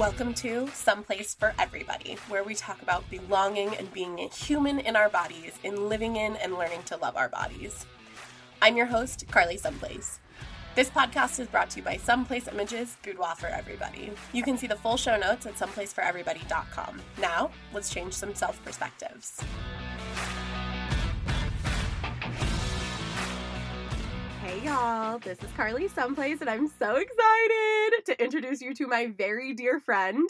Welcome to Someplace for Everybody, where we talk about belonging and being a human in our bodies, in living in and learning to love our bodies. I'm your host, Carly Someplace. This podcast is brought to you by Someplace Images Boudoir for Everybody. You can see the full show notes at someplaceforeverybody.com. Now, let's change some self perspectives. Y'all, this is Carly Someplace, and I'm so excited to introduce you to my very dear friend,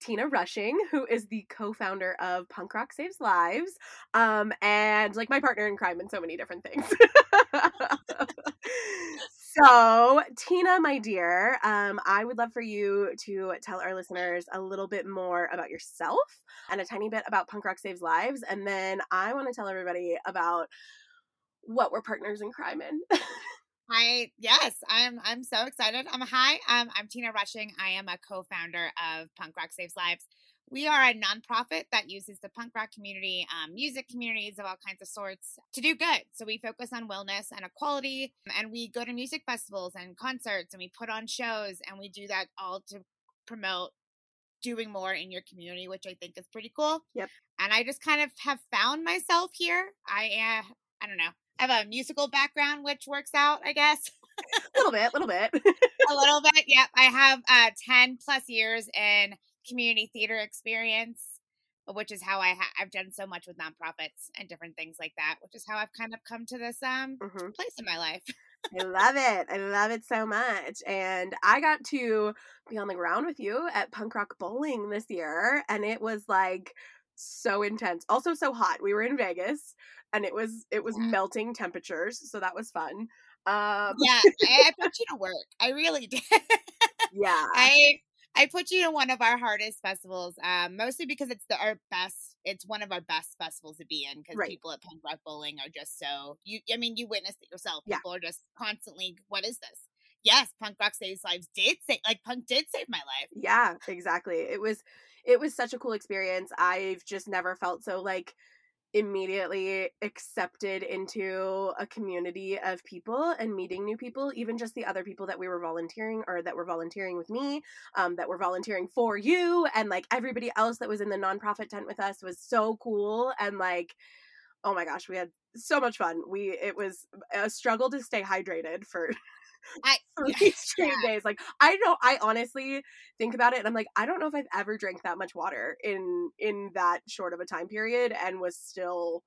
Tina Rushing, who is the co-founder of Punk Rock Saves Lives, um, and like my partner in crime in so many different things. so, Tina, my dear, um, I would love for you to tell our listeners a little bit more about yourself and a tiny bit about Punk Rock Saves Lives, and then I want to tell everybody about what we're partners in crime in. I yes, I'm I'm so excited. I'm um, hi, um, I'm Tina Rushing. I am a co-founder of Punk Rock Saves Lives. We are a nonprofit that uses the punk rock community, um, music communities of all kinds of sorts to do good. So we focus on wellness and equality, and we go to music festivals and concerts, and we put on shows, and we do that all to promote doing more in your community, which I think is pretty cool. Yep. And I just kind of have found myself here. I uh, I don't know. I have a musical background, which works out, I guess. a little bit, a little bit. a little bit, yep. I have uh, 10 plus years in community theater experience, which is how I ha- I've done so much with nonprofits and different things like that, which is how I've kind of come to this um mm-hmm. place in my life. I love it. I love it so much. And I got to be on the ground with you at Punk Rock Bowling this year, and it was like so intense. Also so hot. We were in Vegas and it was it was yeah. melting temperatures, so that was fun. Um Yeah, I, I put you to work. I really did. yeah. I I put you to one of our hardest festivals, um, mostly because it's the our best. It's one of our best festivals to be in because right. people at Punk Rock Bowling are just so you. I mean, you witnessed it yourself. Yeah. People are just constantly, "What is this?" Yes, Punk Rock saves lives. Did save like Punk did save my life. Yeah, exactly. It was it was such a cool experience. I've just never felt so like immediately accepted into a community of people and meeting new people even just the other people that we were volunteering or that were volunteering with me um, that were volunteering for you and like everybody else that was in the nonprofit tent with us was so cool and like oh my gosh we had so much fun. We it was a struggle to stay hydrated for I three straight yeah. days. Like I don't I honestly think about it and I'm like, I don't know if I've ever drank that much water in in that short of a time period and was still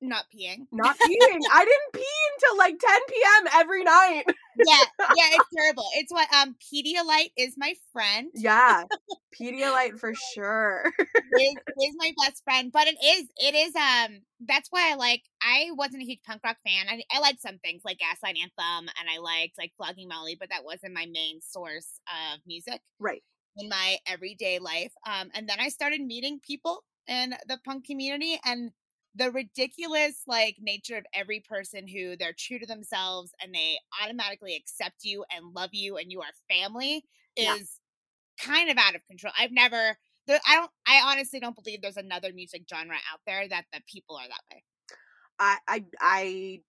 not peeing. Not peeing. I didn't pee until like 10 p.m. every night. yeah, yeah, it's terrible. It's what um Pedialyte is my friend. Yeah, Pedialyte for sure. is, is my best friend, but it is it is um that's why I like I wasn't a huge punk rock fan. I I liked some things like Gaslight Anthem and I liked like Flogging Molly, but that wasn't my main source of music. Right. In my everyday life. Um and then I started meeting people in the punk community and the ridiculous like nature of every person who they're true to themselves and they automatically accept you and love you and you are family is yeah. kind of out of control. I've never there, I don't I honestly don't believe there's another music genre out there that the people are that way. I I I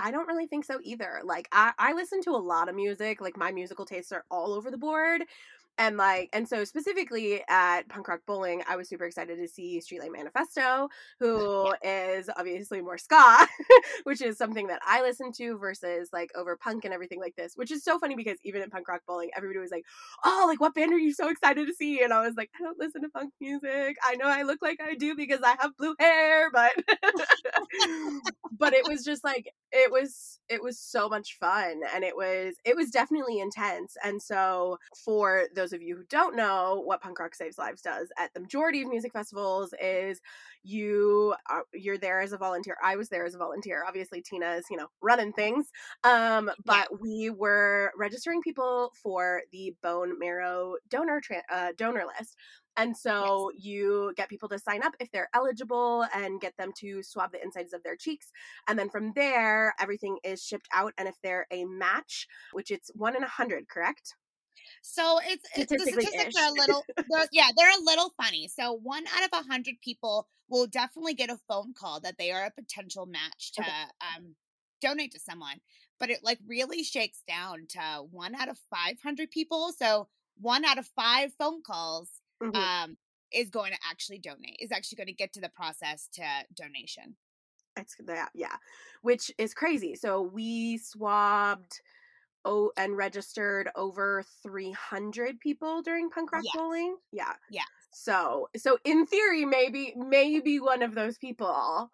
I don't really think so either. Like I, I listen to a lot of music. Like my musical tastes are all over the board and like and so specifically at punk rock bowling i was super excited to see streetlight manifesto who is obviously more ska which is something that i listen to versus like over punk and everything like this which is so funny because even at punk rock bowling everybody was like oh like what band are you so excited to see? And i was like i don't listen to punk music. I know i look like i do because i have blue hair but but it was just like it was it was so much fun and it was it was definitely intense. And so for those of you who don't know what punk rock saves lives does at the majority of music festivals is you are you're there as a volunteer i was there as a volunteer obviously tina is you know running things um but yeah. we were registering people for the bone marrow donor tra- uh, donor list and so yes. you get people to sign up if they're eligible and get them to swab the insides of their cheeks. And then from there, everything is shipped out. And if they're a match, which it's one in a hundred, correct? So it's, it's the statistics are a little, they're, yeah, they're a little funny. So one out of a hundred people will definitely get a phone call that they are a potential match to okay. um, donate to someone. But it like really shakes down to one out of 500 people. So one out of five phone calls Mhm. um, is going to actually donate, is actually going to get to the process to donation. It's that, yeah, which is crazy. So we swabbed oh and registered over 300 people during punk rock Yes. bowling. Yeah. Yes. So so in theory maybe maybe one of those people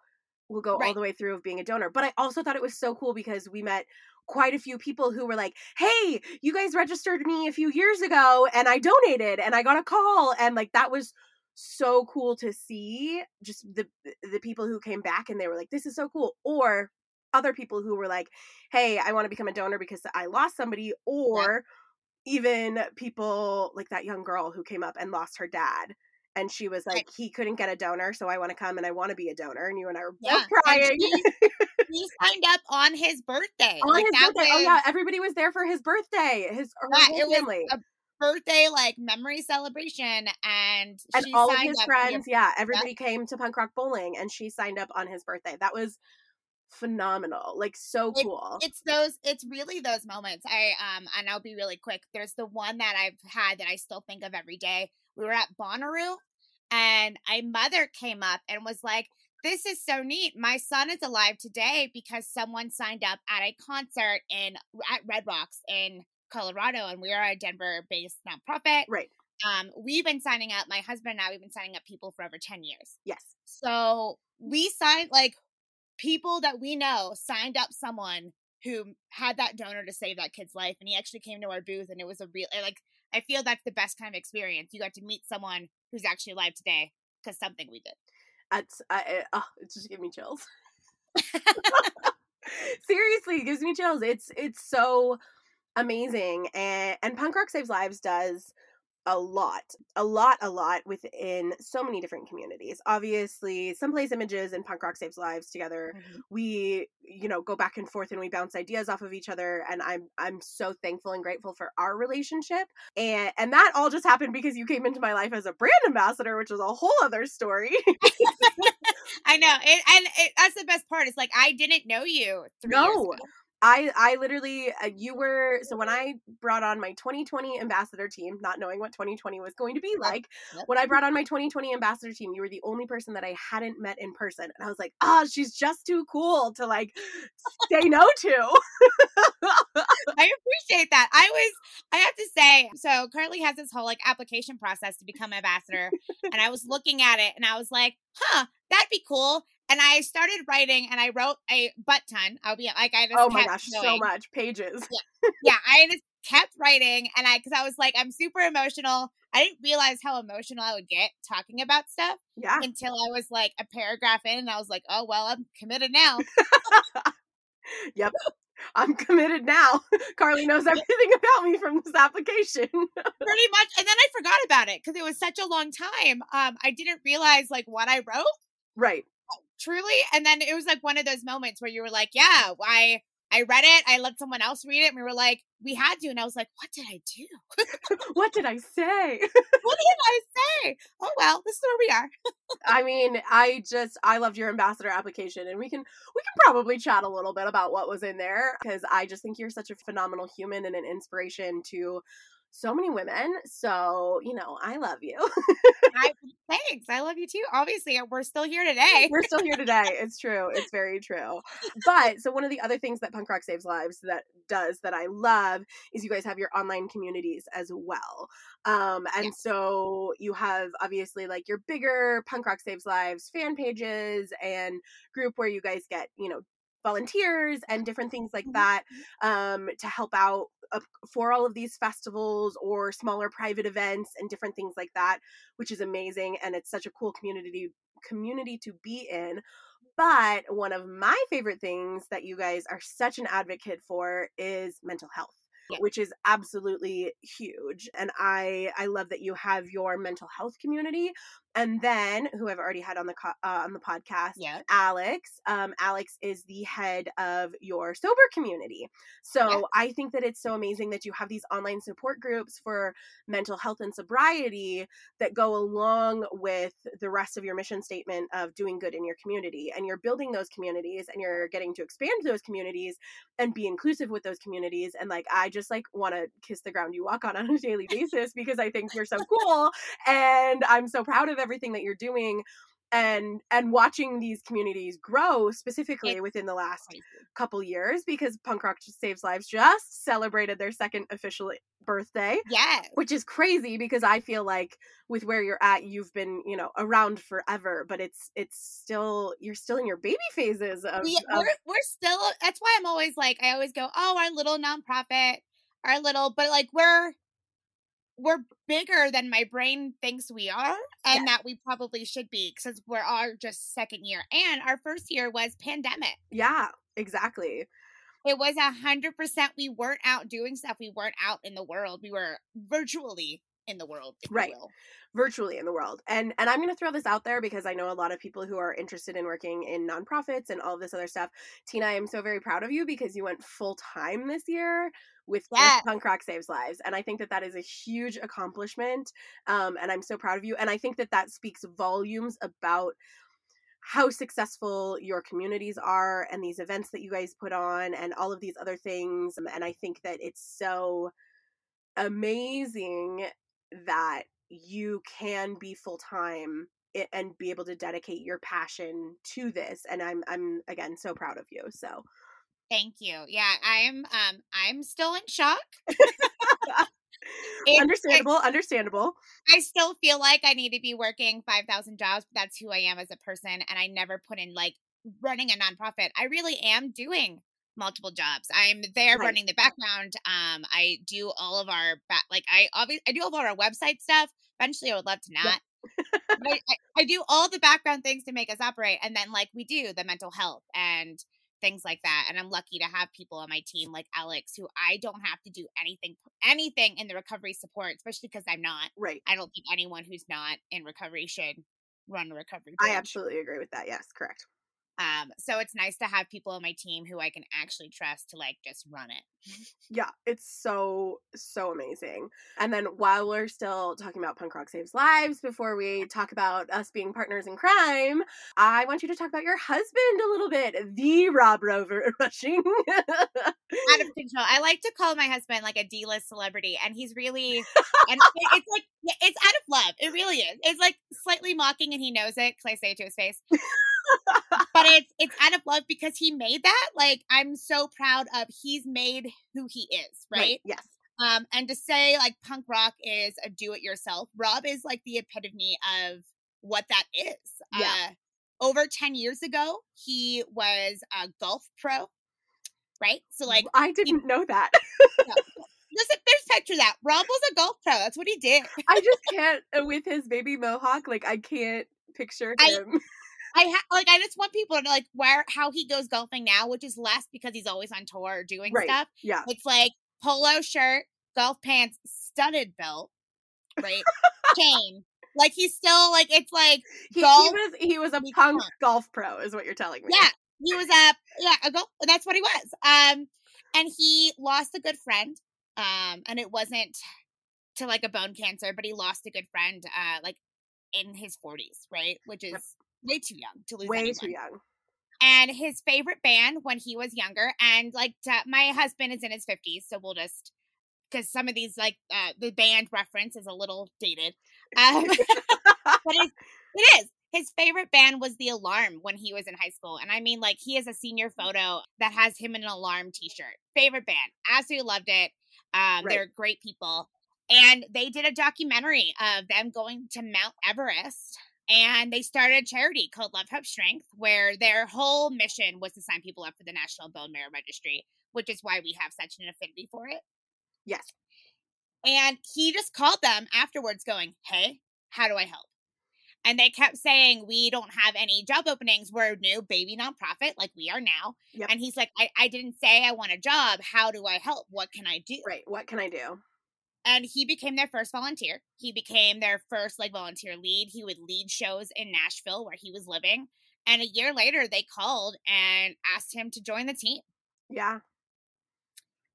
will go all the way through of being a donor. But I also thought it was so cool because we met quite a few people who were like, "Hey, you guys registered me a few years ago and I donated and I got a call." And like that was so cool to see just the the people who came back and they were like, "This is so cool." Or other people who were like, "Hey, I want to become a donor because I lost somebody." Or even people like that young girl who came up and lost her dad and she was like he couldn't get a donor so i want to come and i want to be a donor and you and i were both Yeah, and crying he, he signed up on his birthday. on like his birthday oh yeah everybody was there for his birthday his Yeah, whole was family a birthday like memory celebration, and and all of his up. for your- friends yeah everybody came to punk rock bowling and she signed up on his birthday that was phenomenal like so It- cool. it's those it's really those moments i um and i'll be really quick there's the one that i've had that i still think of every day we were at bonnaroo and a mother came up and was like this is so neat my son is alive today because someone signed up at a concert in at red rocks in colorado and we are a denver based nonprofit. Right. Um we've been signing up my husband and i we've been signing up people for over 10 years. Yes. So we signed like people that we know signed up someone who had that donor to save that kid's life, and he actually came to our booth, and it was a real like I feel that's the best kind of experience. You got to meet someone who's actually alive today because something we did. It's I, oh, it just gave me chills. Seriously, it gives me chills. It's it's so amazing, and and punk rock saves lives does a lot, a lot, a lot within so many different communities. Obviously, some place images and punk rock saves lives together. Mm-hmm. We you know go back and forth and we bounce ideas off of each other, and I'm I'm so thankful and grateful for our relationship. And and that all just happened because you came into my life as a brand ambassador, which is a whole other story. I know, it, and it, that's the best part. It's like I didn't know you three No. I I literally uh, you were so when I brought on my 2020 ambassador team, not knowing what 2020 was going to be like, yep. when I brought on my 2020 ambassador team, you were the only person that I hadn't met in person, and I was like, ah, she's just too cool to like say no to. I appreciate that. I was, I have to say, so Carly has this whole like application process to become ambassador, and I was looking at it and I was like, huh, that'd be cool. And I started writing and I wrote a butt ton. I'll be like, I just oh my kept gosh, so much pages. yeah. Yeah, I just kept writing and I, because I was like, I'm super emotional. I didn't realize how emotional I would get talking about stuff Yeah, until I was like a paragraph in and I was like, oh, well, I'm committed now. yep. I'm committed now. Carly knows everything about me from this application. pretty much and then i forgot about it because it was such a long time um i didn't realize like what i wrote right. Truly and then it was like one of those moments where you were like yeah i i read it i let someone else read it and we were like we had to and i was like what did i do? What did I say? what did i say? Oh well this is where we are. I mean, I just I loved your ambassador application and we can we can probably chat a little bit about what was in there because I just think you're such a phenomenal human and an inspiration to so many women. So, you know, I love you. I, thanks i love you too obviously we're still here today We're still here today. It's true. It's very true. But so one of the other things that Punk Rock Saves Lives that does that I love is you guys have your online communities as well. Um and Yes. so you have obviously like your bigger Punk Rock Saves Lives fan pages and group where you guys get, you know, volunteers and different things like Mhm. that um to help out for all of these festivals or smaller private events and different things like that which is amazing and it's such a cool community community to be in. But one of my favorite things that you guys are such an advocate for is mental health Yeah. which is absolutely huge and i i love that you have your mental health community and then who i've already had on the co- uh, on the podcast yeah Alex. Um, Alex is the head of your sober community. So Yeah. I think that it's so amazing that you have these online support groups for mental health and sobriety that go along with the rest of your mission statement of doing good in your community. And you're building those communities and you're getting to expand those communities and be inclusive with those communities. And like, I just like want to kiss the ground you walk on on a daily basis because I think you're so cool and I'm so proud of everything that you're doing and and watching these communities grow specifically It's within the last crazy. couple years because punk rock saves lives just celebrated their second official birthday yeah which is crazy because i feel like with where you're at you've been you know around forever but it's it's still you're still in your baby phases of, of we're we're still that's why I'm always like I always go, "Oh, our little nonprofit, our little," but like we're we're bigger than my brain thinks we are and that we probably should be because we're our just second year and our first year was pandemic yeah exactly it was a hundred percent we weren't out doing stuff we weren't out in the world we were virtually in the world if Right. you will virtually in the world. And and I'm going to throw this out there because I know a lot of people who are interested in working in nonprofits and all this other stuff. Tina, I am so very proud of you because you went full time this year with, with Yes. Punk Rock Saves Lives, and I think that that is a huge accomplishment. Um, and I'm so proud of you. And I think that that speaks volumes about how successful your communities are and these events that you guys put on and all of these other things and i think that it's so amazing that you can be full time and be able to dedicate your passion to this and i'm i'm again so proud of you so thank you yeah i'm um i'm still in shock understandable understandable I still feel like I need to be working 5,000 jobs, but that's who I am as a person. And I never put in like running a nonprofit. I really am doing multiple jobs. I'm there Right. running the background. Um, I do all of our back, like I obviously I do all of our website stuff. Eventually, I would love to not. but I, I, I do all the background things to make us operate, and then like we do the mental health and things like that. And I'm lucky to have people on my team like Alex, who I don't have to do anything anything in the recovery support, especially because I'm not. right I don't think anyone who's not in recovery should run a recovery. i absolutely agree with that yes correct Um, so it's nice to have people on my team who I can actually trust to like just run it. yeah it's so so amazing and then while we're still talking about punk rock saves lives before we talk about us being partners in crime i want you to talk about your husband a little bit the rob rover rushing Out of control. I like to call my husband like a D-list celebrity, and he's really, and it's like it's out of love. It really is. It's like slightly mocking, and he knows it because I say it to his face. But it's it's out of love because he made that. Like I'm so proud of. He's made who he is, right? yes Um, and to say like punk rock is a do it yourself, Rob is like the epitome of what that is. Yeah. Uh, over 10 years ago, he was a golf pro, right? So, like, i didn't know that listen, there's picture of that. Rob was a golf pro. That's what he did. i just can't uh, with his baby mohawk like i can't picture him I ha- like, I just want people to know, like, where, how he goes golfing now, which is less because he's always on tour or doing Right. stuff. yeah It's like polo shirt, golf pants, studded belt, right? Chain. Like, he's still, like, it's like, he, he was he was a punk golf pro is what you're telling me Yeah, he was a yeah, a go- that's what he was. Um, and he lost a good friend. Um, and it wasn't to like a bone cancer, but he lost a good friend. Uh, like in his forties, right, which is. Way too young to lose. way anyone. too young And his favorite band when he was younger, and like to, my husband is in his fifties, so we'll just because some of these like uh, the band reference is a little dated. Um, but it's, it is. His favorite band was The Alarm when he was in high school. And I mean, like, he has a senior photo that has him in an Alarm t shirt. Favorite band. Absolutely loved it. Um, Right. They're great people. And they did a documentary of them going to Mount Everest. And they started a charity called Love Hope Strength, where their whole mission was to sign people up for the National Bone Marrow Registry, which is why we have such an affinity for it. yes And he just called them afterwards, going, Hey, how do I help? And they kept saying, We don't have any job openings. We're a new baby nonprofit, like we are now. Yep. And he's like, I, I didn't say I want a job. How do I help? What can I do? right what can i do And he became their first volunteer. He became their first like volunteer lead. He would lead shows in Nashville where he was living. And a year later, they called and asked him to join the team. yeah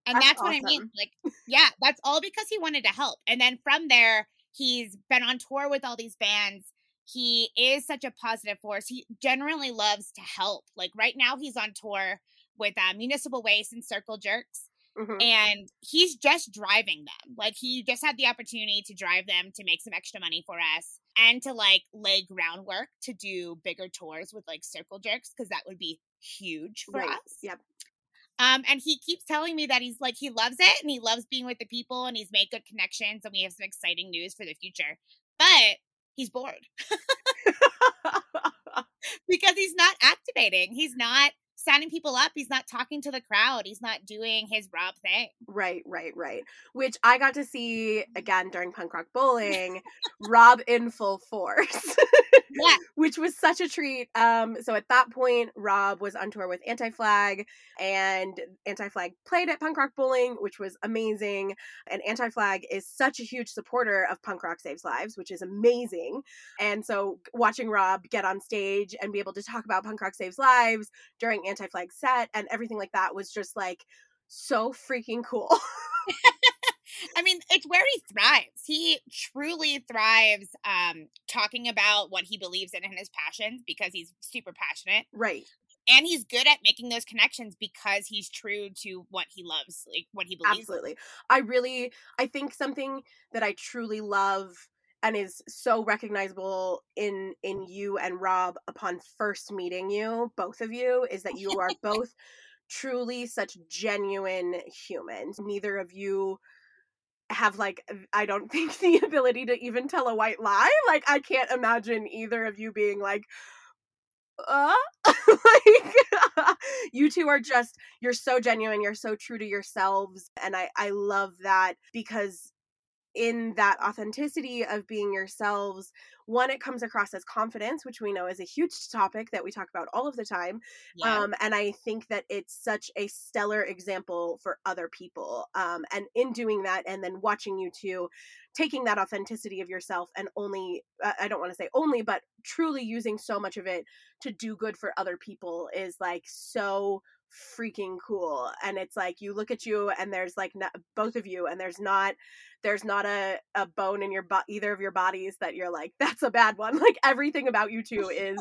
And That's that's, what I mean. Like, yeah, that's all because he wanted to help. And then from there, he's been on tour with all these bands. He is such a positive force. He generally loves to help. Like right now, he's on tour with uh, Municipal Waste and Circle Jerks. Mm-hmm. And he's just driving them. Like he just had the opportunity to drive them to make some extra money for us and to like lay groundwork to do bigger tours with like circle jerks because that would be huge for right. us. Yep. Um, and he keeps telling me that he's like he loves it and he loves being with the people and he's made good connections and we have some exciting news for the future. But he's bored. because he's not activating. He's not signing people up. He's not talking to the crowd. He's not doing his Rob thing. Right, right, right. Which I got to see again during punk rock bowling, Rob in full force. yeah. Was such a treat. Um, so at that point, Rob was on tour with Anti Flag, and Anti Flag played at Punk Rock Bowling, which was amazing. And Anti Flag is such a huge supporter of Punk Rock Saves Lives, which is amazing. And so watching Rob get on stage and be able to talk about Punk Rock Saves Lives during Anti Flag set and everything like that was just like so freaking cool. I mean, it's where he thrives. He truly thrives um, talking about what he believes in and his passions because he's super passionate. Right. And he's good at making those connections because he's true to what he loves, like what he believes. Absolutely. In. I really I think something that I truly love and is so recognizable in in you and Rob upon first meeting you, both of you, is that you are both truly such genuine humans. Neither of you have like I don't think the ability to even tell a white lie. Like I can't imagine either of you being like uh like you two are just you're so genuine, you're so true to yourselves and I I love that because in that authenticity of being yourselves one it comes across as confidence which we know is a huge topic that we talk about all of the time yeah. um, and i think that it's such a stellar example for other people um, and in doing that and then watching you two taking that authenticity of yourself and only uh, i don't want to say only but truly using so much of it to do good for other people is like so freaking cool and it's like you look at you and there's like not, both of you and there's not there's not a, a bone in your butt either of your bodies that you're like that's a bad one. Like everything about you two is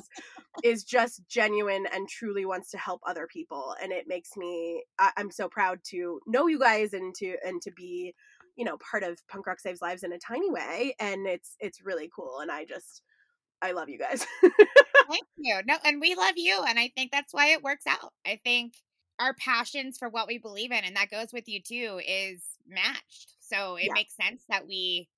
is just genuine and truly wants to help other people and it makes me I, i'm so proud to know you guys and to and to be you know part of punk rock saves lives in a tiny way and it's it's really cool and i just i love you guys Thank you. No, and we love you. And I think that's why it works out. I think our passions for what we believe in, and that goes with you too, is matched. So it yeah. makes sense that we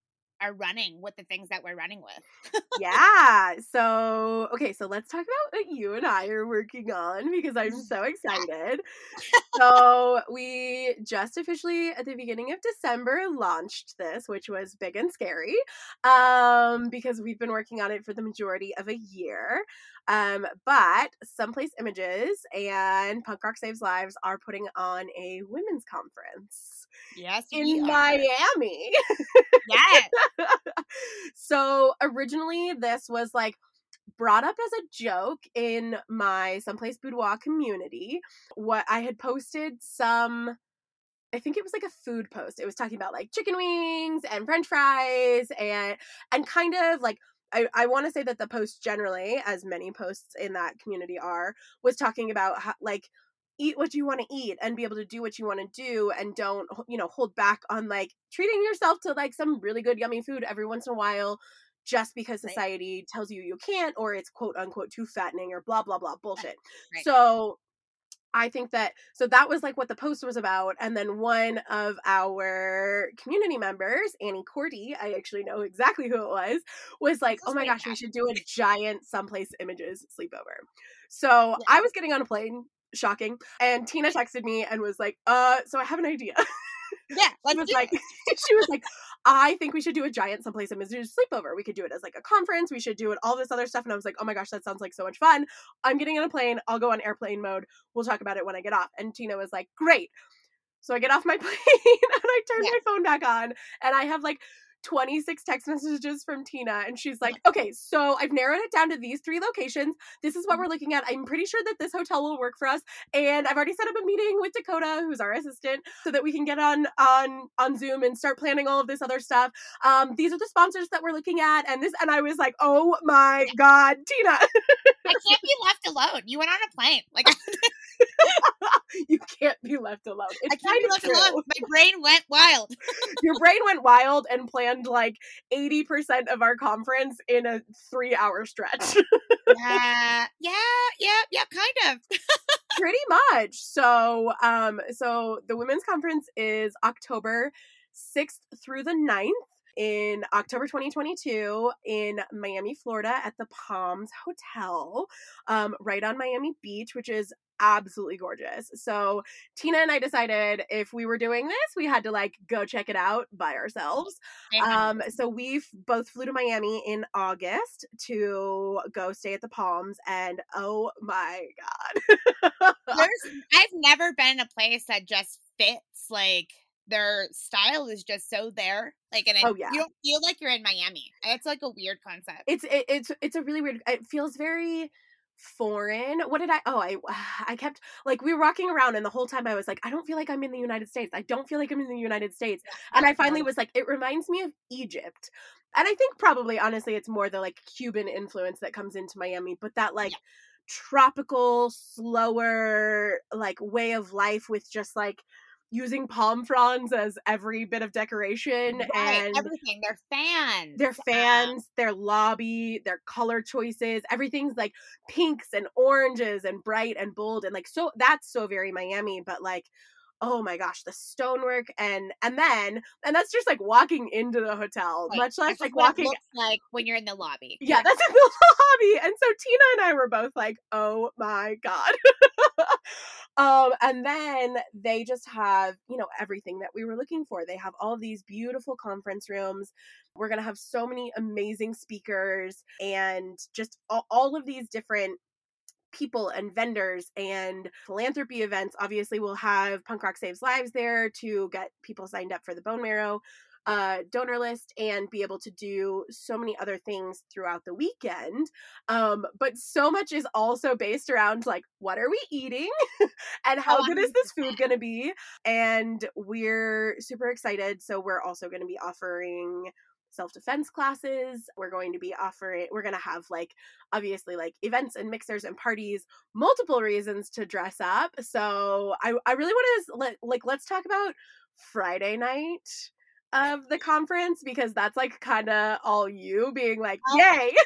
are running with the things that we're running with. yeah. So, okay, so let's talk about what you and I are working on because I'm so excited. so, we just officially at the beginning of December launched this, which was big and scary um, because we've been working on it for the majority of a year. Um, but Someplace Images and Punk Rock Saves Lives are putting on a women's conference. Yes, in Miami. yes. so originally, this was like brought up as a joke in my someplace boudoir community. What I had posted some I think it was like a food post. It was talking about like chicken wings and french fries and and kind of like I, I want to say that the post generally, as many posts in that community are, was talking about how, like eat what you want to eat and be able to do what you want to do and don't you know hold back on like treating yourself to like some really good yummy food every once in a while just because society right. tells you you can't or it's quote unquote too fattening or blah blah blah bullshit right. so I think that so that was like what the post was about. And then one of our community members, Annie Cordy, I actually know exactly who it was, was like, Oh my gosh, we should do a giant someplace images sleepover. So yeah. I was getting on a plane shocking. And Tina texted me and was like, uh, so I have an idea. Yeah, she was like, she was like, I think we should do a giant someplace images sleepover. We could do it as like a conference. We should do it all this other stuff. And I was like, oh my gosh, that sounds like so much fun. I'm getting on a plane. I'll go on airplane mode. We'll talk about it when I get off. And Tina was like, great. So I get off my plane and I turn yeah. my phone back on and I have like 26 text messages from Tina, and she's like, okay, so I've narrowed it down to these three locations. This is what we're looking at. I'm pretty sure that this hotel will work for us. And I've already set up a meeting with Dakota, who's our assistant, so that we can get on on on Zoom and start planning all of this other stuff. Um, these are the sponsors that we're looking at, and this, and I was like, oh my god, Tina, I can't be left alone. You went on a plane. Like you can't be left alone. It's I can't be left true. alone. My brain went wild. Your brain went wild and planned like 80% of our conference in a three hour stretch. yeah, yeah, yeah, yeah, kind of. Pretty much. So, um, so the women's conference is October 6th through the 9th in October 2022 in Miami, Florida at the Palms Hotel, um, right on Miami Beach, which is absolutely gorgeous. So Tina and I decided if we were doing this, we had to like go check it out by ourselves. Um, so we both flew to Miami in August to go stay at the Palms, and oh my god, There's, I've never been in a place that just fits like their style is just so there like and it, Oh, yeah. you don't feel like you're in miami it's like a weird concept it's it, it's it's a really weird. It feels very foreign. What did I? Oh, I I kept like we were walking around, and the whole time I was like, I don't feel like I'm in the United States. I don't feel like I'm in the United States. And I finally uh-huh. was like, it reminds me of Egypt. And I think probably honestly, it's more the like Cuban influence that comes into Miami, but that like. Yeah. tropical slower like way of life with just like using palm fronds as every bit of decoration right, and everything they're fans their Um, fans, their lobby, their color choices, everything's like pinks and oranges and bright and bold and like so that's so very Miami, but like oh my gosh, the stonework and and then and that's just like walking into the hotel, right, much less like walking like when you're in the lobby yeah, Correct. that's in the lobby. And so Tina and I were both like, oh my God. um, and then they just have, you know, everything that we were looking for. They have all these beautiful conference rooms. We're going to have so many amazing speakers and just all, all of these different people and vendors and philanthropy events. Obviously, we'll have Punk Rock Saves Lives there to get people signed up for the bone marrow uh, donor list and be able to do so many other things throughout the weekend. Um, but so much is also based around like, what are we eating and how Oh, good is this food going to be? And we're super excited. So, we're also going to be offering self defense classes. We're going to be offering, we're going to have like obviously like events and mixers and parties, multiple reasons to dress up. So I, I really want to let, like, let's talk about Friday night of the conference because that's like kind of all you being like, Oh. yay.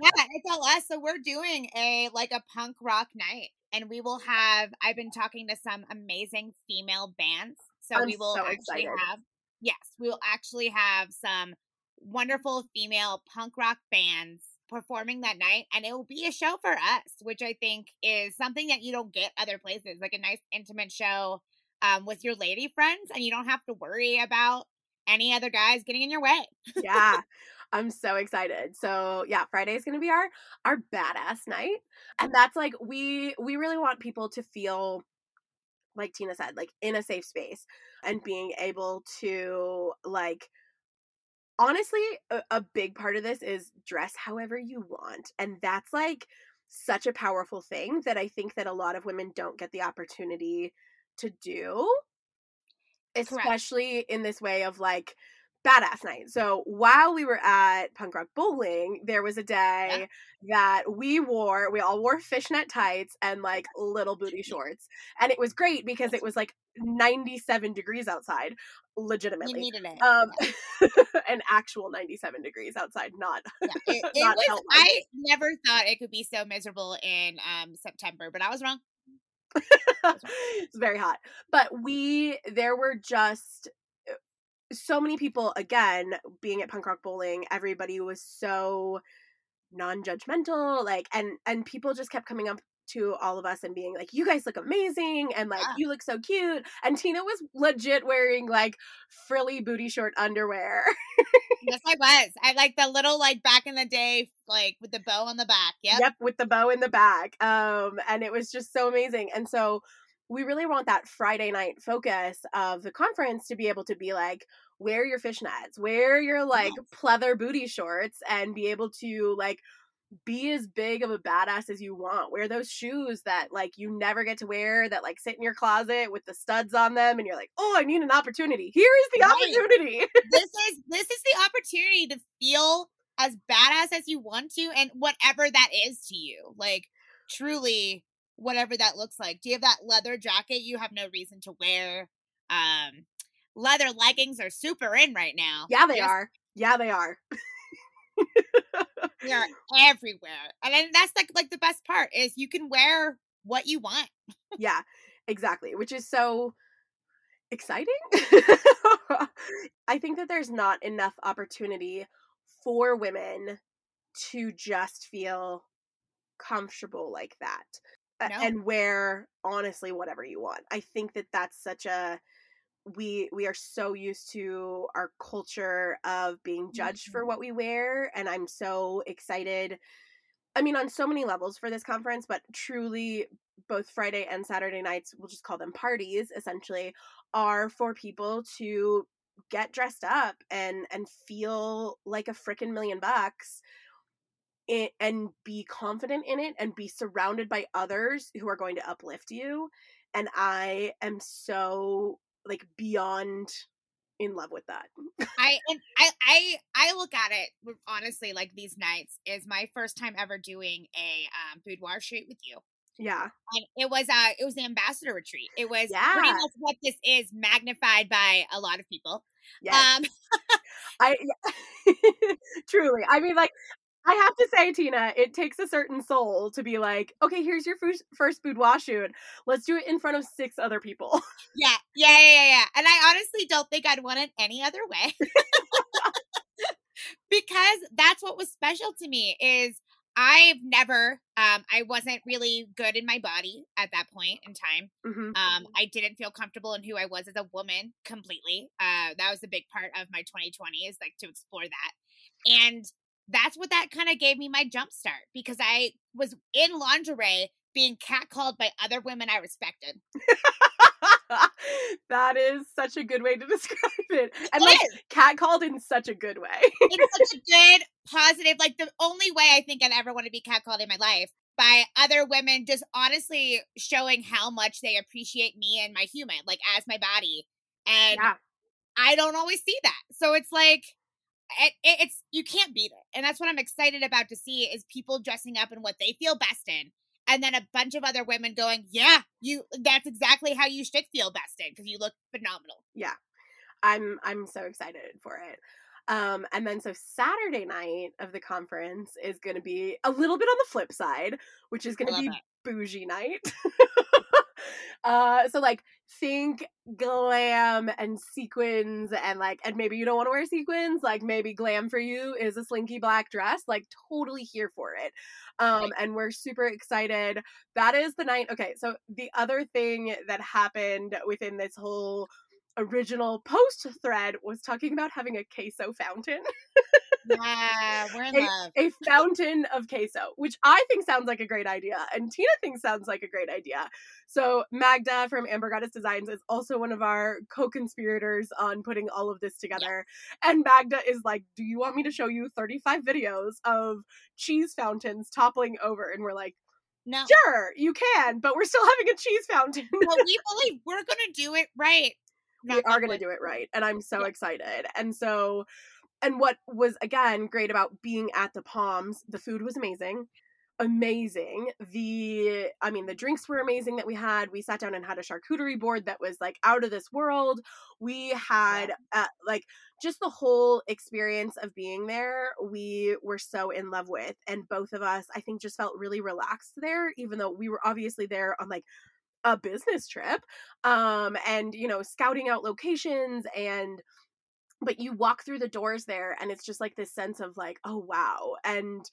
yeah, it's all us. So we're doing a like a punk rock night, and we will have. I've been talking to some amazing female bands, so I'm we will so actually excited. have. Yes, we will actually have some wonderful female punk rock bands performing that night, and it will be a show for us, which I think is something that you don't get other places, like a nice intimate show um, with your lady friends, and you don't have to worry about any other guys getting in your way. yeah. I'm so excited. So yeah, Friday is gonna be our our badass night. And that's like we we really want people to feel like Tina said, like in a safe space and being able to like honestly a, a big part of this is dress however you want. And that's like such a powerful thing that I think that a lot of women don't get the opportunity to do especially in this way of like badass night. So while we were at punk rock bowling, there was a day that we wore, we all wore fishnet tights and like little booty shorts. And it was great because it was like 97 degrees outside, You legitimately. needed it. Um an actual 97 degrees outside, not Yeah, it, it not was. I never thought it could be so miserable in um September, but I was wrong. it's very hot. But we there were just so many people again being at punk rock bowling everybody was so non-judgmental like and and people just kept coming up to all of us and being like you guys look amazing and like Yeah. you look so cute and tina was legit wearing like frilly booty short underwear Yes, I was. I like the little like back in the day, like with the bow on the back. Yep. Yep, with the bow in the back. Um, and it was just so amazing. And so we really want that Friday night focus of the conference to be able to be like, wear your fishnets, wear your like pleather booty shorts, and be able to like be as big of a badass as you want. Wear those shoes that like you never get to wear that like sit in your closet with the studs on them and you're like, "Oh, I need an opportunity. Here is the Right. opportunity." this is this is the opportunity to feel as badass as you want to and whatever that is to you like truly whatever that looks like do you have that leather jacket you have no reason to wear um leather leggings are super in right now yeah, they There's- are. Yeah, they are. they are everywhere and then that's like like the best part is you can wear what you want yeah, exactly, which is so exciting. I think that there's not enough opportunity for women to just feel comfortable like that No. and wear honestly whatever you want. I think that that's such a we we are so used to our culture of being judged mm-hmm. for what we wear and I'm so excited I mean on so many levels for this conference but truly both Friday and Saturday nights we'll just call them parties essentially are for people to get dressed up and and feel like a freaking million bucks i- and be confident in it and be surrounded by others who are going to uplift you and I am so like beyond in love with that. I and I I I look at it honestly like these nights is my first time ever doing a um, boudoir shoot with you. Yeah. And it was uh it was the ambassador retreat. It was pretty Yeah. much what this is magnified by a lot of people. Yes. Um I truly. I mean, like, I have to say, Tina, it takes a certain soul to be like, okay, here's your first first boudoir shoot. Let's do it in front of six other people. yeah, yeah, yeah, yeah, yeah. And I honestly don't think I'd want it any other way. because that's what was special to me is I've never um I wasn't really good in my body at that point in time. Mhm. Um, I didn't feel comfortable in who I was as a woman completely. Uh, that was a big part of my 2020 is like to explore that. And that's what that kind of gave me my jump start because I was in lingerie being catcalled by other women I respected. that is such a good way to describe it. And It like is. catcalled in such a good way. It's such a good, positive, like the only way I think I'd ever want to be catcalled in my life by other women just honestly showing how much they appreciate me and my human, like as my body. And yeah. I don't always see that. So it's like it, it, it's you can't beat it. And that's what I'm excited about to see is people dressing up in what they feel best in. And then a bunch of other women going, "Yeah, you that's exactly how you should feel best in because you look phenomenal." Yeah. I'm I'm so excited for it. Um, and then so Saturday night of the conference is going to be a little bit on the flip side, which is going to be it. bougie night. uh, so like think glam and sequins and like and maybe you don't want to wear sequins, like maybe glam for you is a slinky black dress, like totally here for it. Um, and we're super excited. That is the night. Okay, so the other thing that happened within this whole original post thread was talking about having a queso fountain. Yeah, we're in A- love. a fountain of queso, which I think sounds like a great idea, and Tina thinks sounds like a great idea. So Magda from Amber Goddess Designs is also one of our co-conspirators on putting all of this together. And Magda is like, "Do you want me to show you 35 videos of cheese fountains toppling over?" And we're like, No, "Sure, you can, but we're still having a cheese fountain." but we believe we're gonna do it right. we are going to do it right and i'm so Yeah. excited and so and what was again great about being at the palms the food was amazing amazing. The i mean the drinks were amazing that we had. We sat down and had a charcuterie board that was like out of this world. We had uh, like just the whole experience of being there we were so in love with. And both of us i think just felt really relaxed there even though we were obviously there on like a business trip. Um and you know scouting out locations and but you walk through the doors there and it's just like this sense of like oh wow and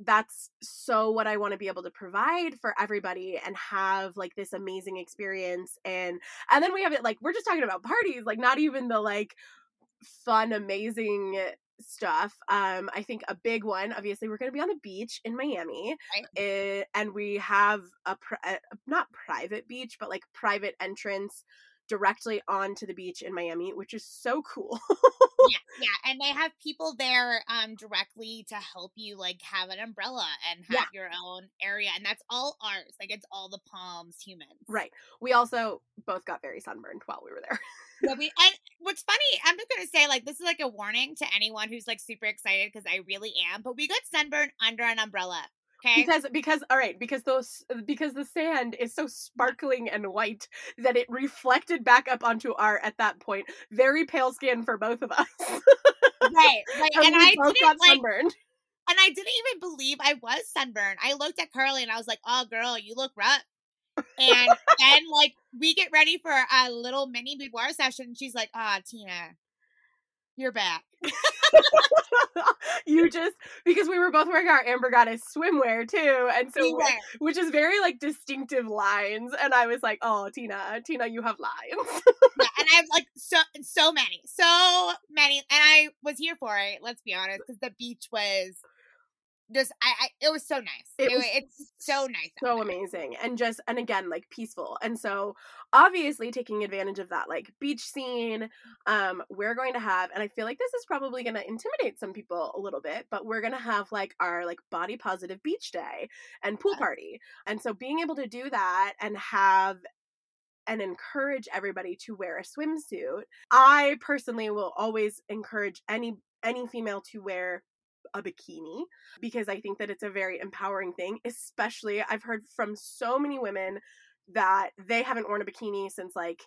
that's so what I want to be able to provide for everybody and have like this amazing experience and and then we have it like we're just talking about parties like not even the like fun, amazing stuff. Um, I think a big one, obviously, we're going to be on the beach in Miami, Right. eh, and we have a, pri- a not private beach, but like private entrance directly onto the beach in Miami, which is so cool. yeah, yeah, and they have people there um directly to help you like have an umbrella and have Yeah. your own area, and that's all ours. Like it's all the Palms humans, right. We also both got very sunburned while we were there. Yeah, we, and what's funny, I'm just gonna say like this is like a warning to anyone who's like super excited because I really am. But we got sunburned under an umbrella. Okay, because because all right because those because the sand is so sparkling and white that it reflected back up onto our at that point very pale skin for both of us right, right, and, and I didn't got like, sunburned and I didn't even believe I was sunburned. I looked at Carly and I was like, "Oh, girl, you look rough." And then like we get ready for a little mini boudoir session. And she's like, "Ah, Tina, you're back." you just because we were both wearing our amber goddess swimwear too and so which is very like distinctive lines and i was like oh tina tina you have lines yeah, and I have like so so many, so many, and I was here for it. Let's be honest, because the beach was just I, I it was so nice. It It, was it's so nice. so amazing and just and again like peaceful and so obviously taking advantage of that like beach scene um we're going to have and i feel like this is probably going to intimidate some people a little bit but we're going to have like our like body positive beach day and pool party and so being able to do that and have and encourage everybody to wear a swimsuit i personally will always encourage any any female to wear a bikini because I think that it's a very empowering thing. Especially, I've heard from so many women that they haven't worn a bikini since like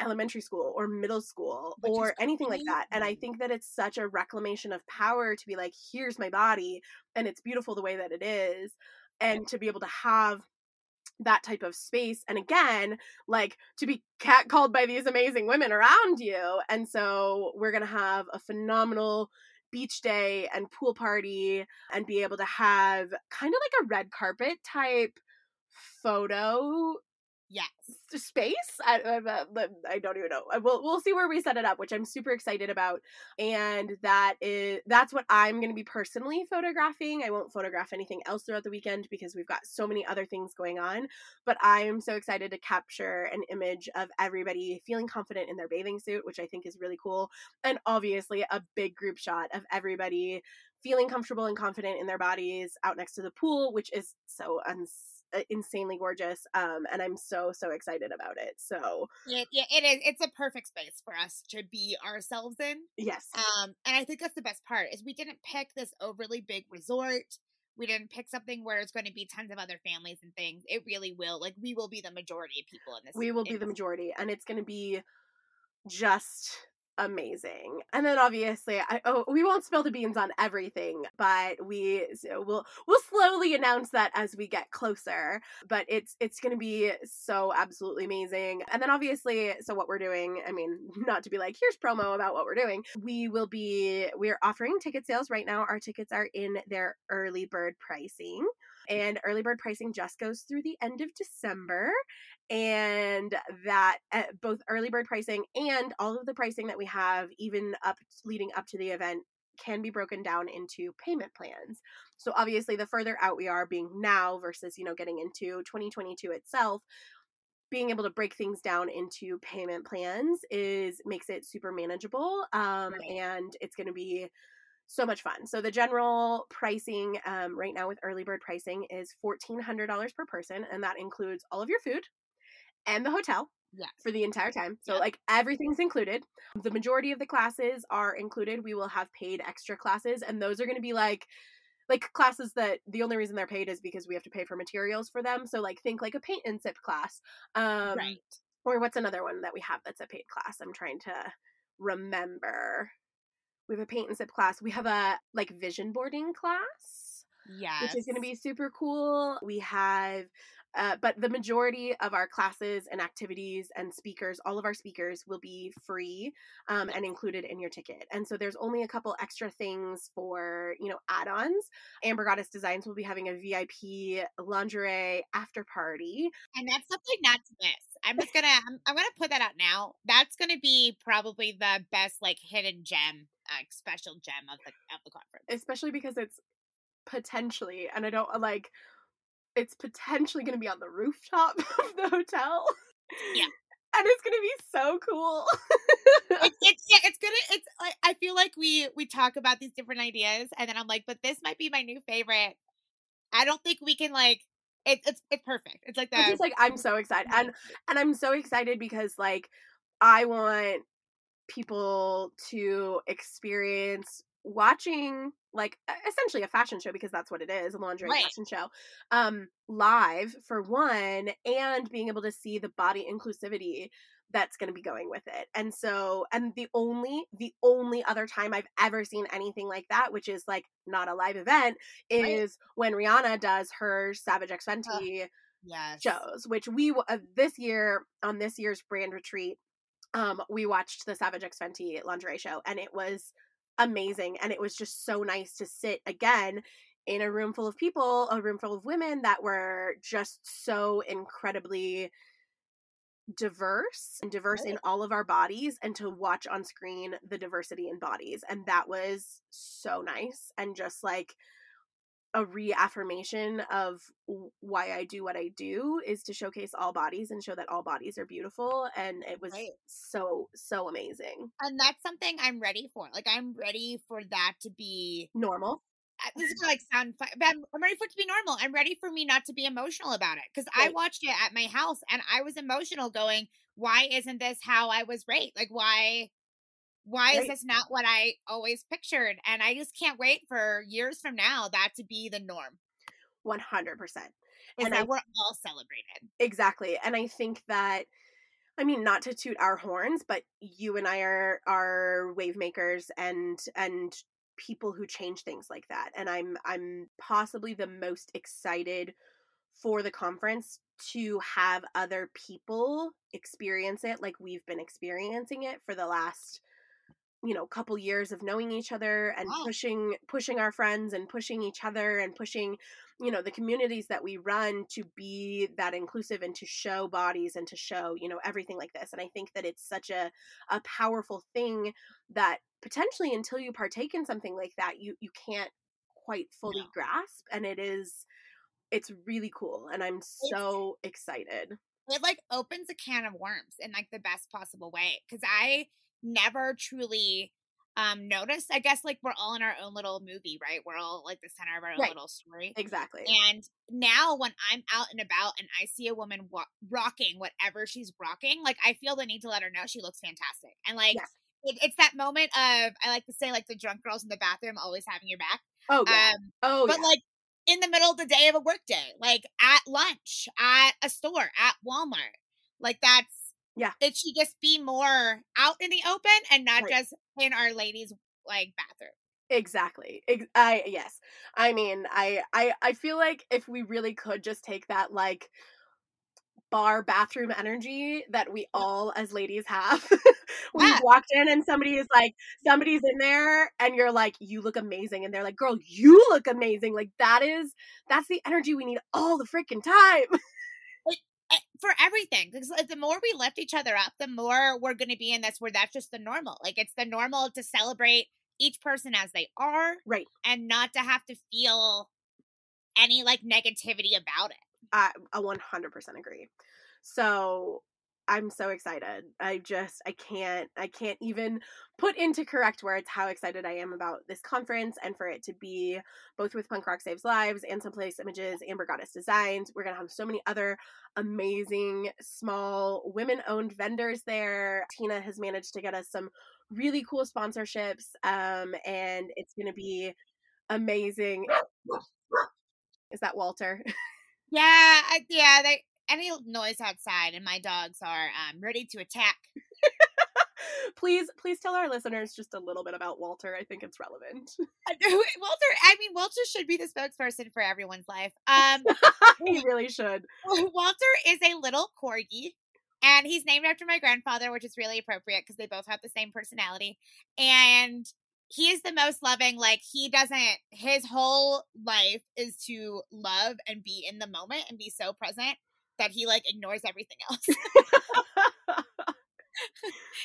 elementary school or middle school Which or anything like that. And I think that it's such a reclamation of power to be like, here's my body and it's beautiful the way that it is. And to be able to have that type of space and again like to be catcalled by these amazing women around you and so we're gonna have a phenomenal beach day and pool party and be able to have kind of like a red carpet type photo Yes. space. I, I, I don't even know. We'll we'll see where we set it up, which I'm super excited about. And that is that's what I'm going to be personally photographing. I won't photograph anything else throughout the weekend because we've got so many other things going on. But I'm so excited to capture an image of everybody feeling confident in their bathing suit, which I think is really cool. And obviously a big group shot of everybody feeling comfortable and confident in their bodies out next to the pool, which is so uns- uh, insanely gorgeous. Um, and I'm so so excited about it. So It, yeah, it is. It's a perfect space for us to be ourselves in. yes, Um, and I think that's the best part is we didn't pick this overly big resort. We didn't pick something where it's going to be tons of other families and things. It really will. Like we will be the majority of people in this. we will be the majority, and it's going to be just amazing. And then obviously, I oh we won't spill the beans on everything, but we so we'll we'll slowly announce that as we get closer. But it's it's going to be so absolutely amazing. And then obviously, so what we're doing, I mean, not to be like here's promo about what we're doing. We will be we're offering ticket sales right now. Our tickets are in their early bird pricing. And early bird pricing just goes through the end of December and that uh, both early bird pricing and all of the pricing that we have even up leading up to the event can be broken down into payment plans. So obviously the further out we are being now versus you know getting into 2022 itself being able to break things down into payment plans is makes it super manageable um, and it's going to be so much fun. So the general pricing um, right now with early bird pricing is $1400 per person and that includes all of your food and the hotel Yes. for the entire time. So Yep. like everything's included. The majority of the classes are included. We will have paid extra classes and those are going to be like like classes that the only reason they're paid is because we have to pay for materials for them. So like think like a paint and sip class. Um right. or what's another one that we have that's a paid class? I'm trying to remember. We have a paint and sip class. We have a like vision boarding class Yes. which is going to be super cool. We have Uh, but the majority of our classes and activities and speakers, all of our speakers will be free um, and included in your ticket. And so there's only a couple extra things for, you know, add ons. Amber Goddess Designs will be having a VIP lingerie after party. And that's something not to miss. I'm just gonna I'm, I'm gonna put that out now. That's gonna be probably the best like hidden gem, uh, special gem of the of the conference. Especially because it's potentially, and I don't like it's potentially going to be on the rooftop of the hotel. Yeah. And it's gonna be so cool. it's, it's yeah, it's gonna it's like I feel like we we talk about these different ideas and then I'm like, but this might be my new favorite. I don't think we can like it, it's it's perfect. It's like that. It's just like I'm so excited, and and I'm so excited because like I want people to experience watching like essentially a fashion show because that's what it is a lingerie Right. fashion show um live for one and being able to see the body inclusivity that's going to be going with it and so and the only the only other time i've ever seen anything like that which is like not a live event Right. is when rihanna does her savage x fenty yes. shows, which we uh, this year on this year's brand retreat, um, we watched the Savage X Fenty lingerie show, and it was amazing, and it was just so nice to sit again in a room full of people, a room full of women that were just so incredibly diverse and diverse in all of our bodies and to watch on screen the diversity in bodies and that was so nice and just like a reaffirmation of why I do what I do is to showcase all bodies and show that all bodies are beautiful and it was Right. so so amazing. And that's something I'm ready for. Like I'm ready for that to be Normal. this is gonna like sound fun, but I'm, I'm ready for it to be normal. I'm ready for me not to be emotional about it because I watched it at my house and I was emotional, going, "Why isn't this how I was raised? Like, why, why is this not what I always pictured?" And I just can't wait for years from now that to be the norm. 100%. Is And that I- we're all celebrated? Exactly. And I think that I mean not to toot our horns, but you and I are are wave makers and and people who change things like that. And I'm I'm possibly the most excited for the conference to have other people experience it like we've been experiencing it for the last you know couple years of knowing each other and Wow. pushing pushing our friends and pushing each other and pushing you know the communities that we run to be that inclusive and to show bodies and to show you know everything like this and i think that it's such a a powerful thing that potentially until you partake in something like that you you can't quite fully No. grasp and it is it's really cool and i'm so excited it like opens a can of worms in like the best possible way because i never truly um noticed i guess like we're all in our own little movie right we're all like the center of our own Right. little story exactly and now when i'm out and about and i see a woman wa- rocking whatever she's rocking like i feel the need to let her know she looks fantastic and like Yes. it, it's that moment of i like to say like the drunk girls in the bathroom always having your back oh yeah um oh but yeah like in the middle of the day of a work day, like at lunch, at a store, at Walmart. Like that's Yeah. It should just be more out in the open and not Right. just in our ladies' like bathroom. Exactly. I yes. I mean, I I I feel like if we really could just take that like bar bathroom energy that we all as ladies have. we Yeah. walked in and somebody is like somebody's in there and you're like you look amazing and they're like girl you look amazing. Like that is that's the energy we need all the freaking time. For everything, because the more we lift each other up, the more we're going to be in this where that's just the normal. Like it's the normal to celebrate each person as they are, Right. and not to have to feel any like negativity about it. I 100% agree. So I'm so excited. I just I can't I can't even put into correct words how excited I am about this conference and for it to be both with Punk Rock Saves Lives and Someplace Images, Amber Goddess Designs. We're gonna have so many other amazing small women-owned vendors there. Tina has managed to get us some really cool sponsorships, um, and it's gonna be amazing. Is that Walter? Yeah, yeah. They any noise outside, and my dogs are um, ready to attack. please, please tell our listeners just a little bit about Walter. I think it's relevant. Walter, I mean, Walter should be the spokesperson for everyone's life. Um, he really should. Walter is a little corgi. And he's named after my grandfather, which is really appropriate because they both have the same personality. And he is the most loving. Like, he doesn't, his whole life is to love and be in the moment and be so present that he like ignores everything else.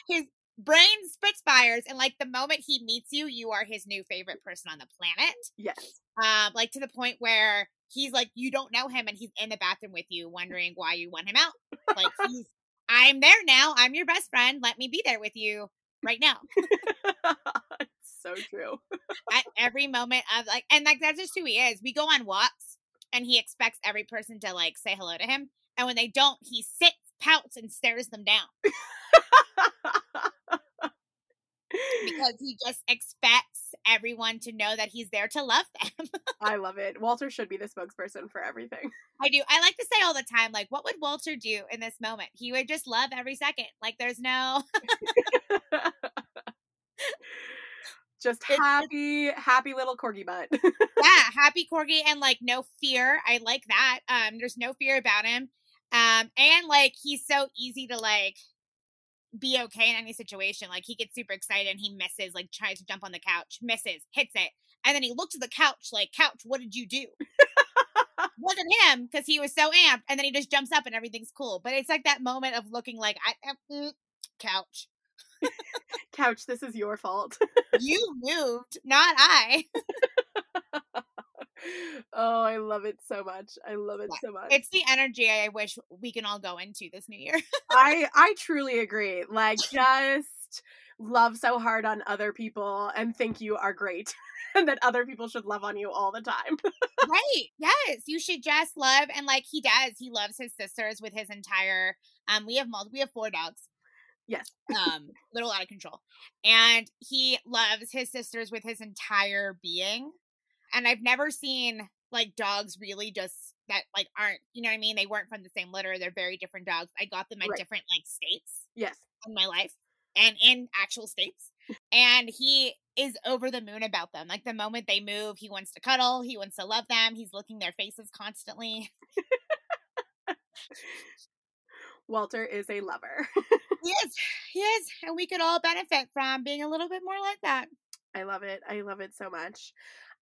his brain spits fires, and like the moment he meets you, you are his new favorite person on the planet. Yes. Um, like to the point where he's like, you don't know him, and he's in the bathroom with you, wondering why you want him out. Like he's, I'm there now. I'm your best friend. Let me be there with you right now. so true. At every moment of like, and like that's just who he is. We go on walks, and he expects every person to like say hello to him, and when they don't, he sits, pouts, and stares them down. because he just expects everyone to know that he's there to love them. I love it. Walter should be the spokesperson for everything. I do. I like to say all the time, like, what would Walter do in this moment? He would just love every second. Like, there's no. just happy, happy little corgi butt. yeah, happy corgi and like no fear. I like that. Um, there's no fear about him. Um, and like he's so easy to like be okay in any situation. Like he gets super excited and he misses, like tries to jump on the couch, misses, hits it, and then he looks at the couch like, "Couch, what did you do?" Wasn't him because he was so amped, and then he just jumps up and everything's cool. But it's like that moment of looking like, "I mm, couch." couch, this is your fault. you moved, not I. oh, I love it so much. I love it so much. It's the energy I wish we can all go into this new year. I I truly agree. Like just love so hard on other people and think you are great. and that other people should love on you all the time. right. Yes. You should just love and like he does. He loves his sisters with his entire um we have multiple we have four dogs. Yes. um, little out of control. And he loves his sisters with his entire being and I've never seen like dogs really just that like aren't you know what I mean? They weren't from the same litter. They're very different dogs. I got them in right. different like states. Yes. In my life and in actual states. and he is over the moon about them. Like the moment they move, he wants to cuddle, he wants to love them, he's looking their faces constantly. Walter is a lover. He is. And we could all benefit from being a little bit more like that. I love it. I love it so much.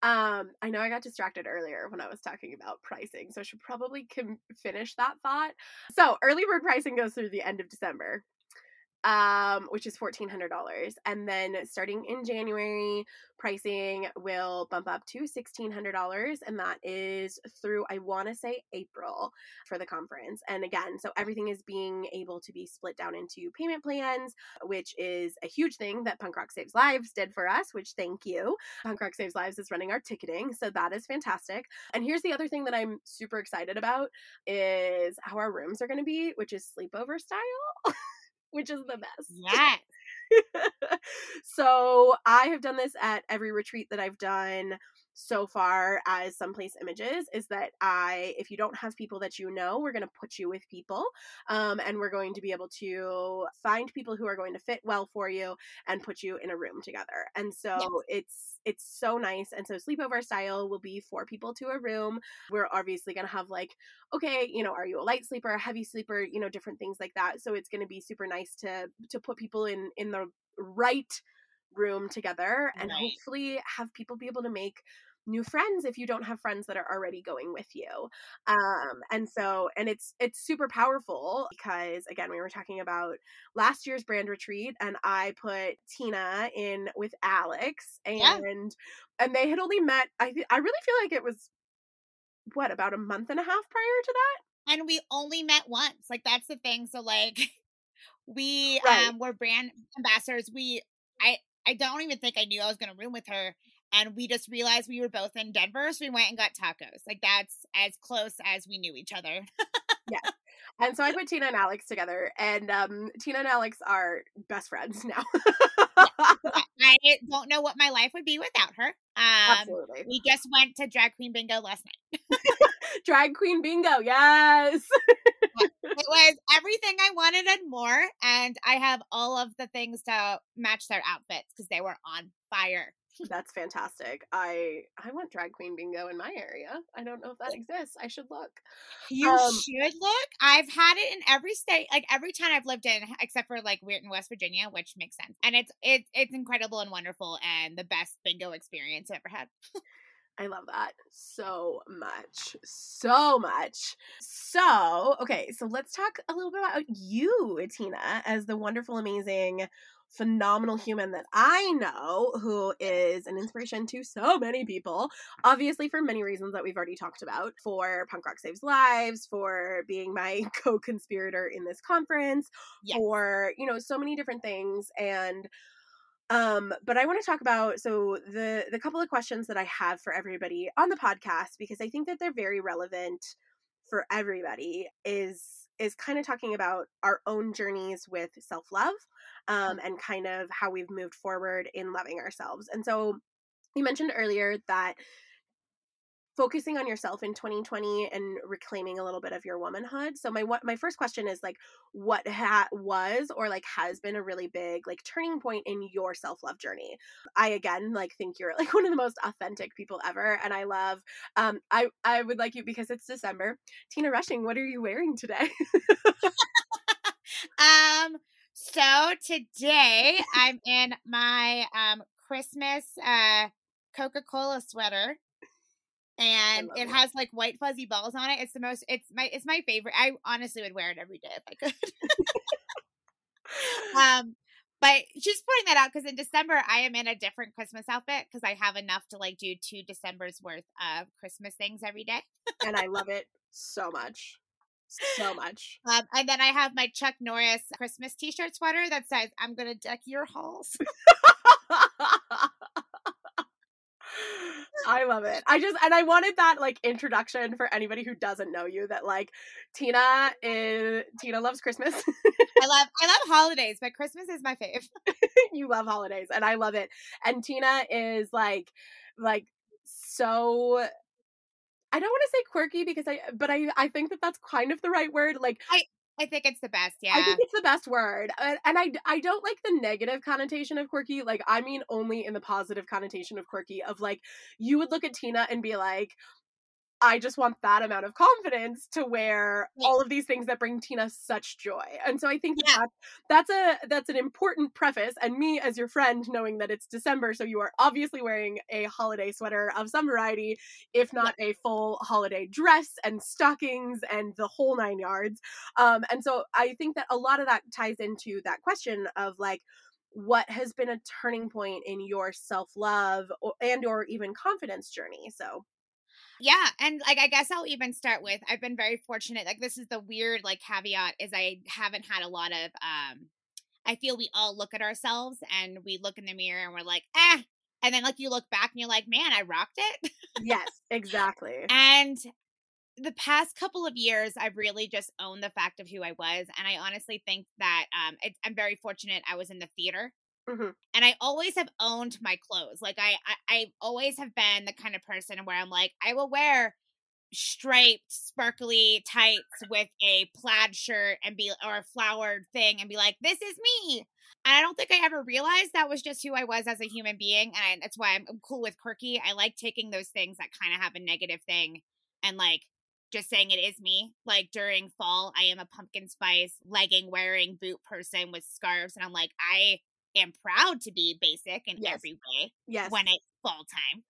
Um, I know I got distracted earlier when I was talking about pricing, so I should probably com- finish that thought. So, early bird pricing goes through the end of December um, which is $1,400. And then starting in January, pricing will bump up to $1,600. And that is through, I want to say, April for the conference. And again, so everything is being able to be split down into payment plans, which is a huge thing that Punk Rock Saves Lives did for us, which thank you. Punk Rock Saves Lives is running our ticketing. So that is fantastic. And here's the other thing that I'm super excited about is how our rooms are going to be, which is sleepover style. which is the best. Yes. so I have done this at every retreat that I've done so far as someplace images is that I, if you don't have people that you know, we're going to put you with people, um, and we're going to be able to find people who are going to fit well for you and put you in a room together. And so yes. it's it's so nice. And so sleepover style will be four people to a room. We're obviously going to have like, okay, you know, are you a light sleeper, a heavy sleeper, you know, different things like that. So it's going to be super nice to to put people in in the right room together and right. hopefully have people be able to make new friends if you don't have friends that are already going with you um and so and it's it's super powerful because again we were talking about last year's brand retreat and i put tina in with alex and yeah. and they had only met i th- i really feel like it was what about a month and a half prior to that and we only met once like that's the thing so like we right. um were brand ambassadors we i I don't even think I knew I was going to room with her. And we just realized we were both in Denver. So we went and got tacos. Like that's as close as we knew each other. yeah. And so I put Tina and Alex together, and um, Tina and Alex are best friends now. I don't know what my life would be without her. Um, Absolutely. We just went to drag queen bingo last night. drag queen bingo, yes. it was everything I wanted and more. And I have all of the things to match their outfits because they were on fire. That's fantastic. I I want drag queen bingo in my area. I don't know if that exists. I should look. You um, should look. I've had it in every state, like every town I've lived in, except for like we're in West Virginia, which makes sense. And it's it's it's incredible and wonderful, and the best bingo experience I ever had. I love that so much. So much. So, okay, so let's talk a little bit about you, Tina, as the wonderful, amazing phenomenal human that I know who is an inspiration to so many people, obviously for many reasons that we've already talked about, for Punk Rock Saves Lives, for being my co-conspirator in this conference, yes. for, you know, so many different things and um but i want to talk about so the the couple of questions that i have for everybody on the podcast because i think that they're very relevant for everybody is is kind of talking about our own journeys with self love um, and kind of how we've moved forward in loving ourselves. And so you mentioned earlier that focusing on yourself in 2020 and reclaiming a little bit of your womanhood. So my what my first question is like what ha- was or like has been a really big like turning point in your self-love journey. I again like think you're like one of the most authentic people ever and I love um I I would like you because it's December. Tina Rushing, what are you wearing today? um so today I'm in my um Christmas uh Coca-Cola sweater and it, has like white fuzzy balls on it. It's the most. It's my. It's my favorite. I honestly would wear it every day if I could. um, but just pointing that out because in December I am in a different Christmas outfit because I have enough to like do two December's worth of Christmas things every day. and I love it so much. So much. Um, and then I have my Chuck Norris Christmas t-shirt sweater that says "I'm gonna deck your halls." I love it. I just and I wanted that like introduction for anybody who doesn't know you that like Tina is Tina loves Christmas. I love I love holidays, but Christmas is my fave. you love holidays and I love it. And Tina is like like so I don't want to say quirky because I but I I think that that's kind of the right word like I I think it's the best. Yeah. I think it's the best word. And, and I, I don't like the negative connotation of quirky. Like, I mean, only in the positive connotation of quirky, of like, you would look at Tina and be like, I just want that amount of confidence to wear all of these things that bring Tina such joy. And so I think yeah. that that's a that's an important preface and me as your friend knowing that it's December so you are obviously wearing a holiday sweater of some variety if not yeah. a full holiday dress and stockings and the whole 9 yards. Um and so I think that a lot of that ties into that question of like what has been a turning point in your self-love and or even confidence journey. So yeah, and like I guess I'll even start with I've been very fortunate. Like this is the weird like caveat is I haven't had a lot of um I feel we all look at ourselves and we look in the mirror and we're like, "eh." And then like you look back and you're like, "Man, I rocked it." yes, exactly. and the past couple of years i've really just owned the fact of who i was and i honestly think that um, it, i'm very fortunate i was in the theater Mm-hmm. And I always have owned my clothes. Like I, I, I always have been the kind of person where I'm like, I will wear striped, sparkly tights with a plaid shirt and be or a flowered thing and be like, this is me. And I don't think I ever realized that was just who I was as a human being. And I, that's why I'm, I'm cool with quirky. I like taking those things that kind of have a negative thing and like just saying it is me. Like during fall, I am a pumpkin spice legging wearing boot person with scarves. And I'm like, I am proud to be basic in yes. every way. Yes. When it's fall time.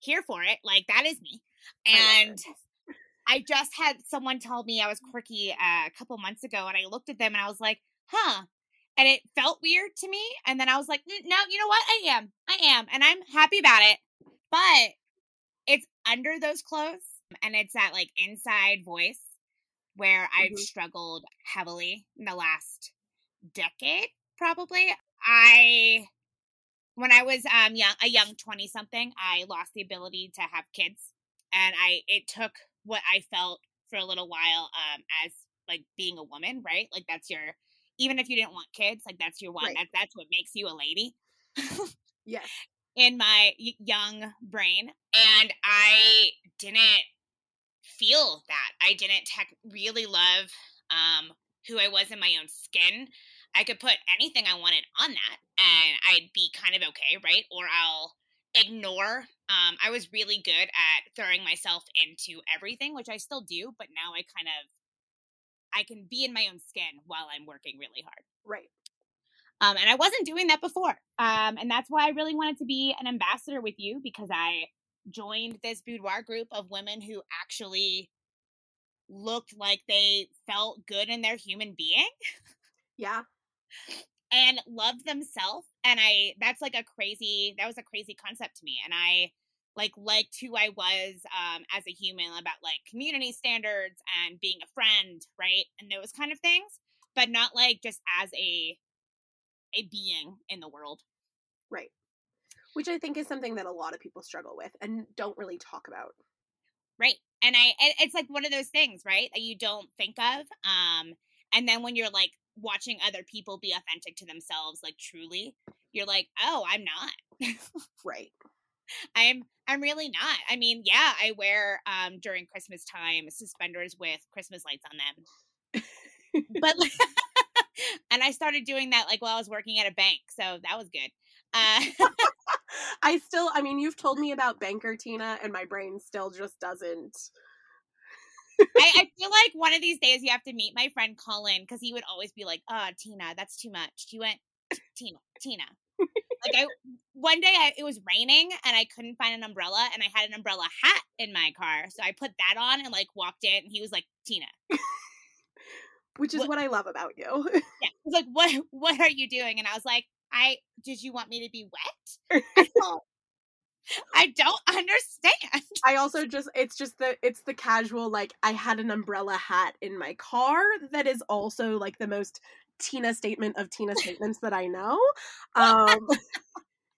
Here for it. Like that is me. And I, I just had someone tell me I was quirky uh, a couple months ago and I looked at them and I was like, huh. And it felt weird to me. And then I was like, no, you know what? I am. I am. And I'm happy about it. But it's under those clothes and it's that like inside voice where mm-hmm. I've struggled heavily in the last decade, probably. I when I was um young a young 20 something, I lost the ability to have kids and I it took what I felt for a little while um as like being a woman, right? Like that's your even if you didn't want kids, like that's your one. Right. That, that's what makes you a lady. yes. In my young brain and I didn't feel that. I didn't tech really love um, who I was in my own skin, I could put anything I wanted on that and I'd be kind of okay, right? Or I'll ignore. Um, I was really good at throwing myself into everything, which I still do, but now I kind of I can be in my own skin while I'm working really hard. Right. Um, and I wasn't doing that before. Um, and that's why I really wanted to be an ambassador with you because I joined this boudoir group of women who actually looked like they felt good in their human being. Yeah. And love themselves. And I, that's like a crazy, that was a crazy concept to me. And I, like liked who I was um, as a human about like community standards and being a friend, right? And those kind of things, but not like just as a a being in the world. Right. Which I think is something that a lot of people struggle with and don't really talk about. Right. And I it's like one of those things, right? That you don't think of. Um and then when you're like watching other people be authentic to themselves like truly, you're like, "Oh, I'm not." right. I'm I'm really not. I mean, yeah, I wear um during Christmas time suspenders with Christmas lights on them. but and I started doing that like while I was working at a bank, so that was good. Uh, I still, I mean, you've told me about Banker Tina, and my brain still just doesn't. I, I, feel like one of these days you have to meet my friend Colin because he would always be like, "Oh, Tina, that's too much." He went, "Tina, Tina." like I, one day I, it was raining and I couldn't find an umbrella, and I had an umbrella hat in my car, so I put that on and like walked in, and he was like, "Tina." which is what, what I love about you. yeah, he's like, "What? What are you doing?" And I was like, "I did you want me to be wet?" I don't understand. I also just it's just the it's the casual like I had an umbrella hat in my car that is also like the most Tina statement of Tina statements that I know. Um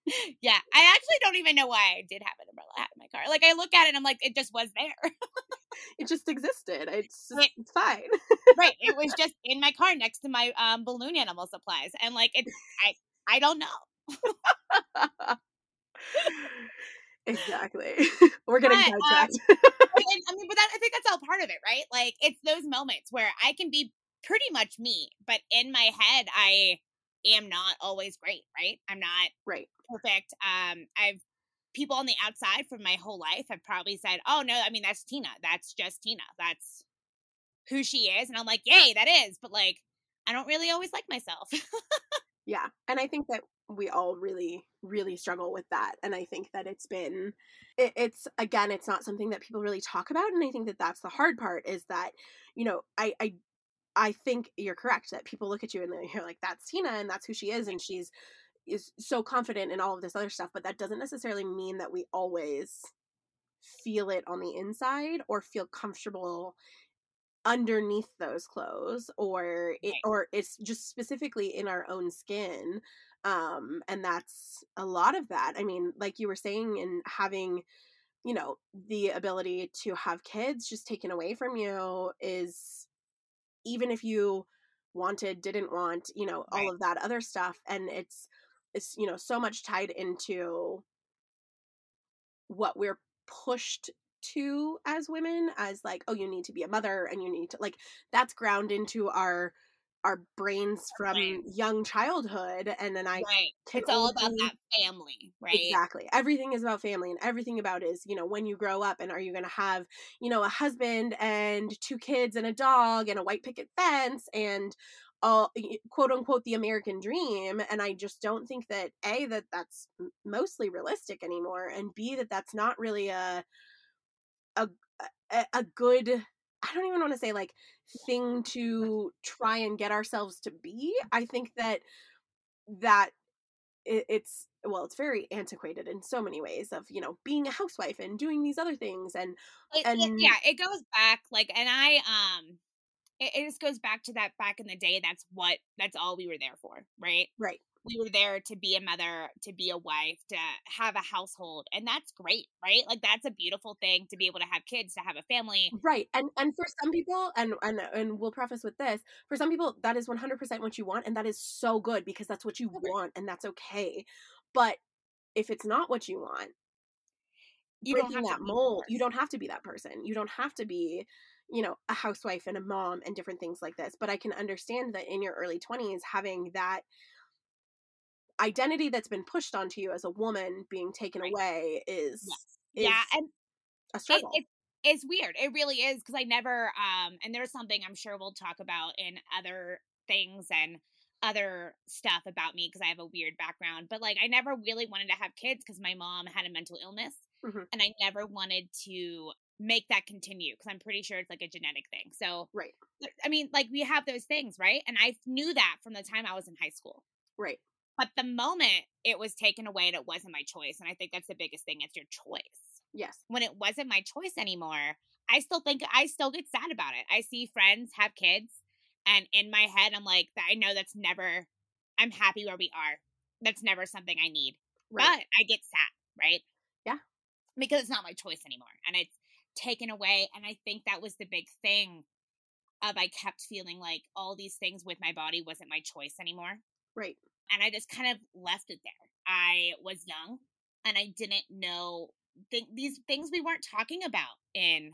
yeah, I actually don't even know why I did have an umbrella hat in my car. Like I look at it and I'm like, it just was there. it just existed. It's just, it, it's fine. right. It was just in my car next to my um, balloon animal supplies, and like it, I I don't know. exactly. We're getting but, sidetracked. Um, I mean, but that, I think that's all part of it, right? Like it's those moments where I can be pretty much me, but in my head, I am not always great, right? I'm not right perfect. Um, I've people on the outside from my whole life have probably said, "Oh no, I mean that's Tina. That's just Tina. That's who she is." And I'm like, "Yay, that is." But like, I don't really always like myself. yeah, and I think that we all really really struggle with that and i think that it's been it, it's again it's not something that people really talk about and i think that that's the hard part is that you know i i I think you're correct that people look at you and they're like, that's Tina and that's who she is. And she's is so confident in all of this other stuff, but that doesn't necessarily mean that we always feel it on the inside or feel comfortable underneath those clothes or it, or it's just specifically in our own skin um and that's a lot of that i mean like you were saying and having you know the ability to have kids just taken away from you is even if you wanted didn't want you know all right. of that other stuff and it's it's you know so much tied into what we're pushed to as women as like oh you need to be a mother and you need to like that's ground into our our brains from right. young childhood and then i right. it's all about that family right exactly everything is about family and everything about is you know when you grow up and are you going to have you know a husband and two kids and a dog and a white picket fence and all quote unquote the american dream and i just don't think that a that that's mostly realistic anymore and b that that's not really a a a, good i don't even want to say like thing to try and get ourselves to be. I think that that it's well it's very antiquated in so many ways of you know being a housewife and doing these other things and it, and it, yeah it goes back like and i um it, it just goes back to that back in the day that's what that's all we were there for right? Right we were there to be a mother, to be a wife, to have a household, and that's great, right? Like that's a beautiful thing to be able to have kids, to have a family, right? And and for some people, and and and we'll preface with this: for some people, that is one hundred percent what you want, and that is so good because that's what you want, and that's okay. But if it's not what you want, you breaking that mold, you don't have to be that person. You don't have to be you know, a housewife and a mom and different things like this. But I can understand that in your early 20s, having that identity that's been pushed onto you as a woman being taken right. away is, yes. is yeah, and a struggle. It, it, it's weird. It really is because I never um and there's something I'm sure we'll talk about in other things and other stuff about me because I have a weird background, but like I never really wanted to have kids because my mom had a mental illness mm-hmm. and I never wanted to make that continue because I'm pretty sure it's like a genetic thing. So, right. I mean, like we have those things, right? And I knew that from the time I was in high school. Right. But the moment it was taken away and it wasn't my choice, and I think that's the biggest thing, it's your choice. Yes. When it wasn't my choice anymore, I still think I still get sad about it. I see friends have kids, and in my head, I'm like, I know that's never, I'm happy where we are. That's never something I need. Right. But I get sad, right? Yeah. Because it's not my choice anymore. And it's taken away. And I think that was the big thing of I kept feeling like all these things with my body wasn't my choice anymore. Right. And I just kind of left it there. I was young and I didn't know th- these things we weren't talking about in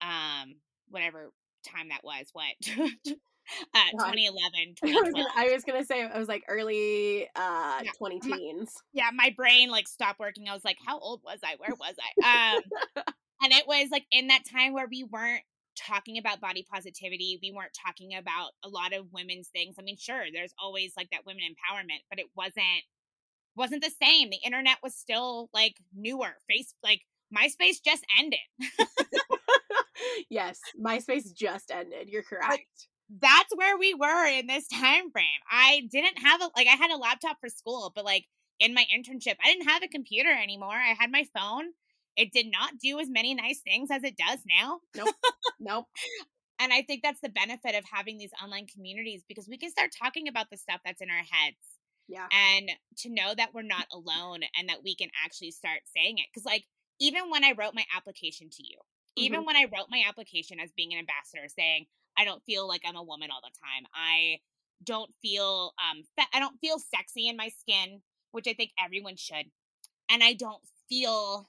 um whatever time that was what uh 2011 I was gonna say I was like early uh yeah. 20 teens. yeah my brain like stopped working. I was like how old was I? Where was I? Um and it was like in that time where we weren't talking about body positivity we weren't talking about a lot of women's things I mean sure there's always like that women empowerment but it wasn't wasn't the same. The internet was still like newer. Face like MySpace just ended. yes, MySpace just ended. You're correct. Like, that's where we were in this time frame. I didn't have a like I had a laptop for school, but like in my internship, I didn't have a computer anymore. I had my phone. It did not do as many nice things as it does now. Nope. nope. And I think that's the benefit of having these online communities because we can start talking about the stuff that's in our heads yeah. And to know that we're not alone and that we can actually start saying it. Because, like, even when I wrote my application to you, mm-hmm. even when I wrote my application as being an ambassador, saying, I don't feel like I'm a woman all the time. I don't feel um fe- I don't feel sexy in my skin, which I think everyone should. And I don't feel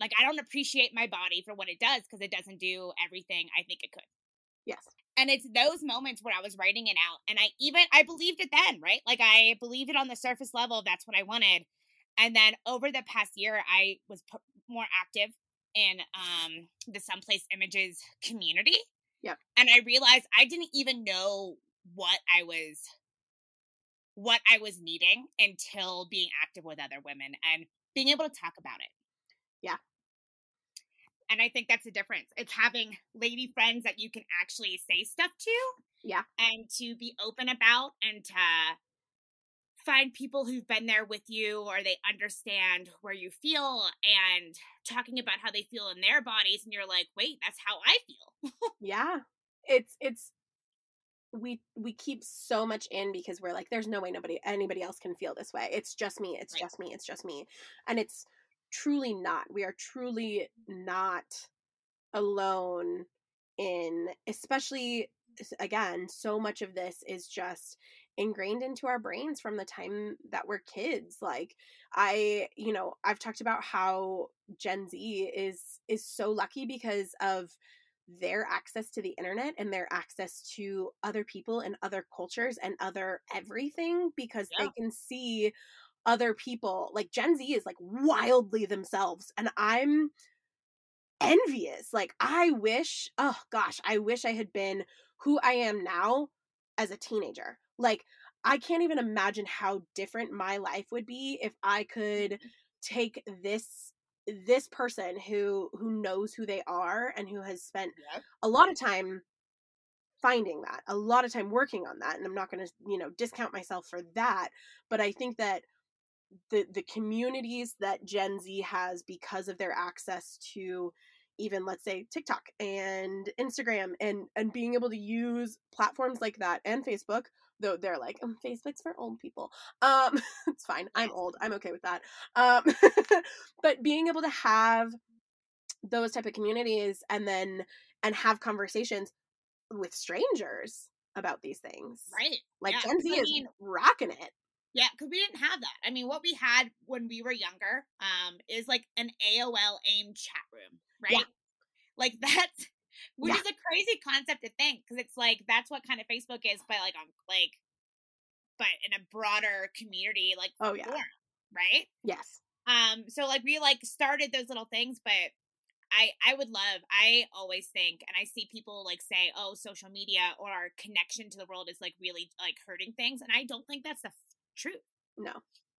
like I don't appreciate my body for what it does because it doesn't do everything I think it could. Yes. And it's those moments where I was writing it out. And I even, I believed it then, right? Like I believed it on the surface level. That's what I wanted. And then over the past year, I was p- more active in um, the Someplace Images community. Yeah. And I realized I didn't even know what I was what I was needing until being active with other women and being able to talk about it. Yeah. And I think that's the difference. It's having lady friends that you can actually say stuff to. Yeah. And to be open about and to find people who've been there with you or they understand where you feel and talking about how they feel in their bodies and you're like, "Wait, that's how I feel." yeah. It's it's we we keep so much in because we're like there's no way nobody anybody else can feel this way. It's just me. It's right. just me. It's just me. And it's truly not. We are truly not alone in, especially again, so much of this is just ingrained into our brains from the time that we're kids like i you know i've talked about how gen z is is so lucky because of their access to the internet and their access to other people and other cultures and other everything because yeah. they can see other people. Like Gen Z is like wildly themselves and I'm envious. Like I wish, oh gosh, I wish I had been who I am now as a teenager. Like I can't even imagine how different my life would be if I could mm-hmm. take this this person who who knows who they are and who has spent yep. a lot of time finding that a lot of time working on that and i'm not going to you know discount myself for that but i think that the the communities that Gen Z has because of their access to even let's say TikTok and Instagram and and being able to use platforms like that and Facebook though they're like um, Facebook's for old people. Um it's fine. I'm old. I'm okay with that. Um but being able to have those type of communities and then and have conversations with strangers about these things right. like yeah, Gen Z I mean, is rocking it yeah, because we didn't have that. I mean, what we had when we were younger um, is like an AOL AIM chat room, right? Yeah. Like that's which Yeah. is a crazy concept to think because it's like that's what kind of Facebook is, but like on like, but in a broader community, like Oh yeah. forum, right? Yes. Um, so like we like started those little things, but I I would love. I always think, and I see people like say, "Oh, social media or our connection to the world is like really like hurting things," and I don't think that's the truth. No.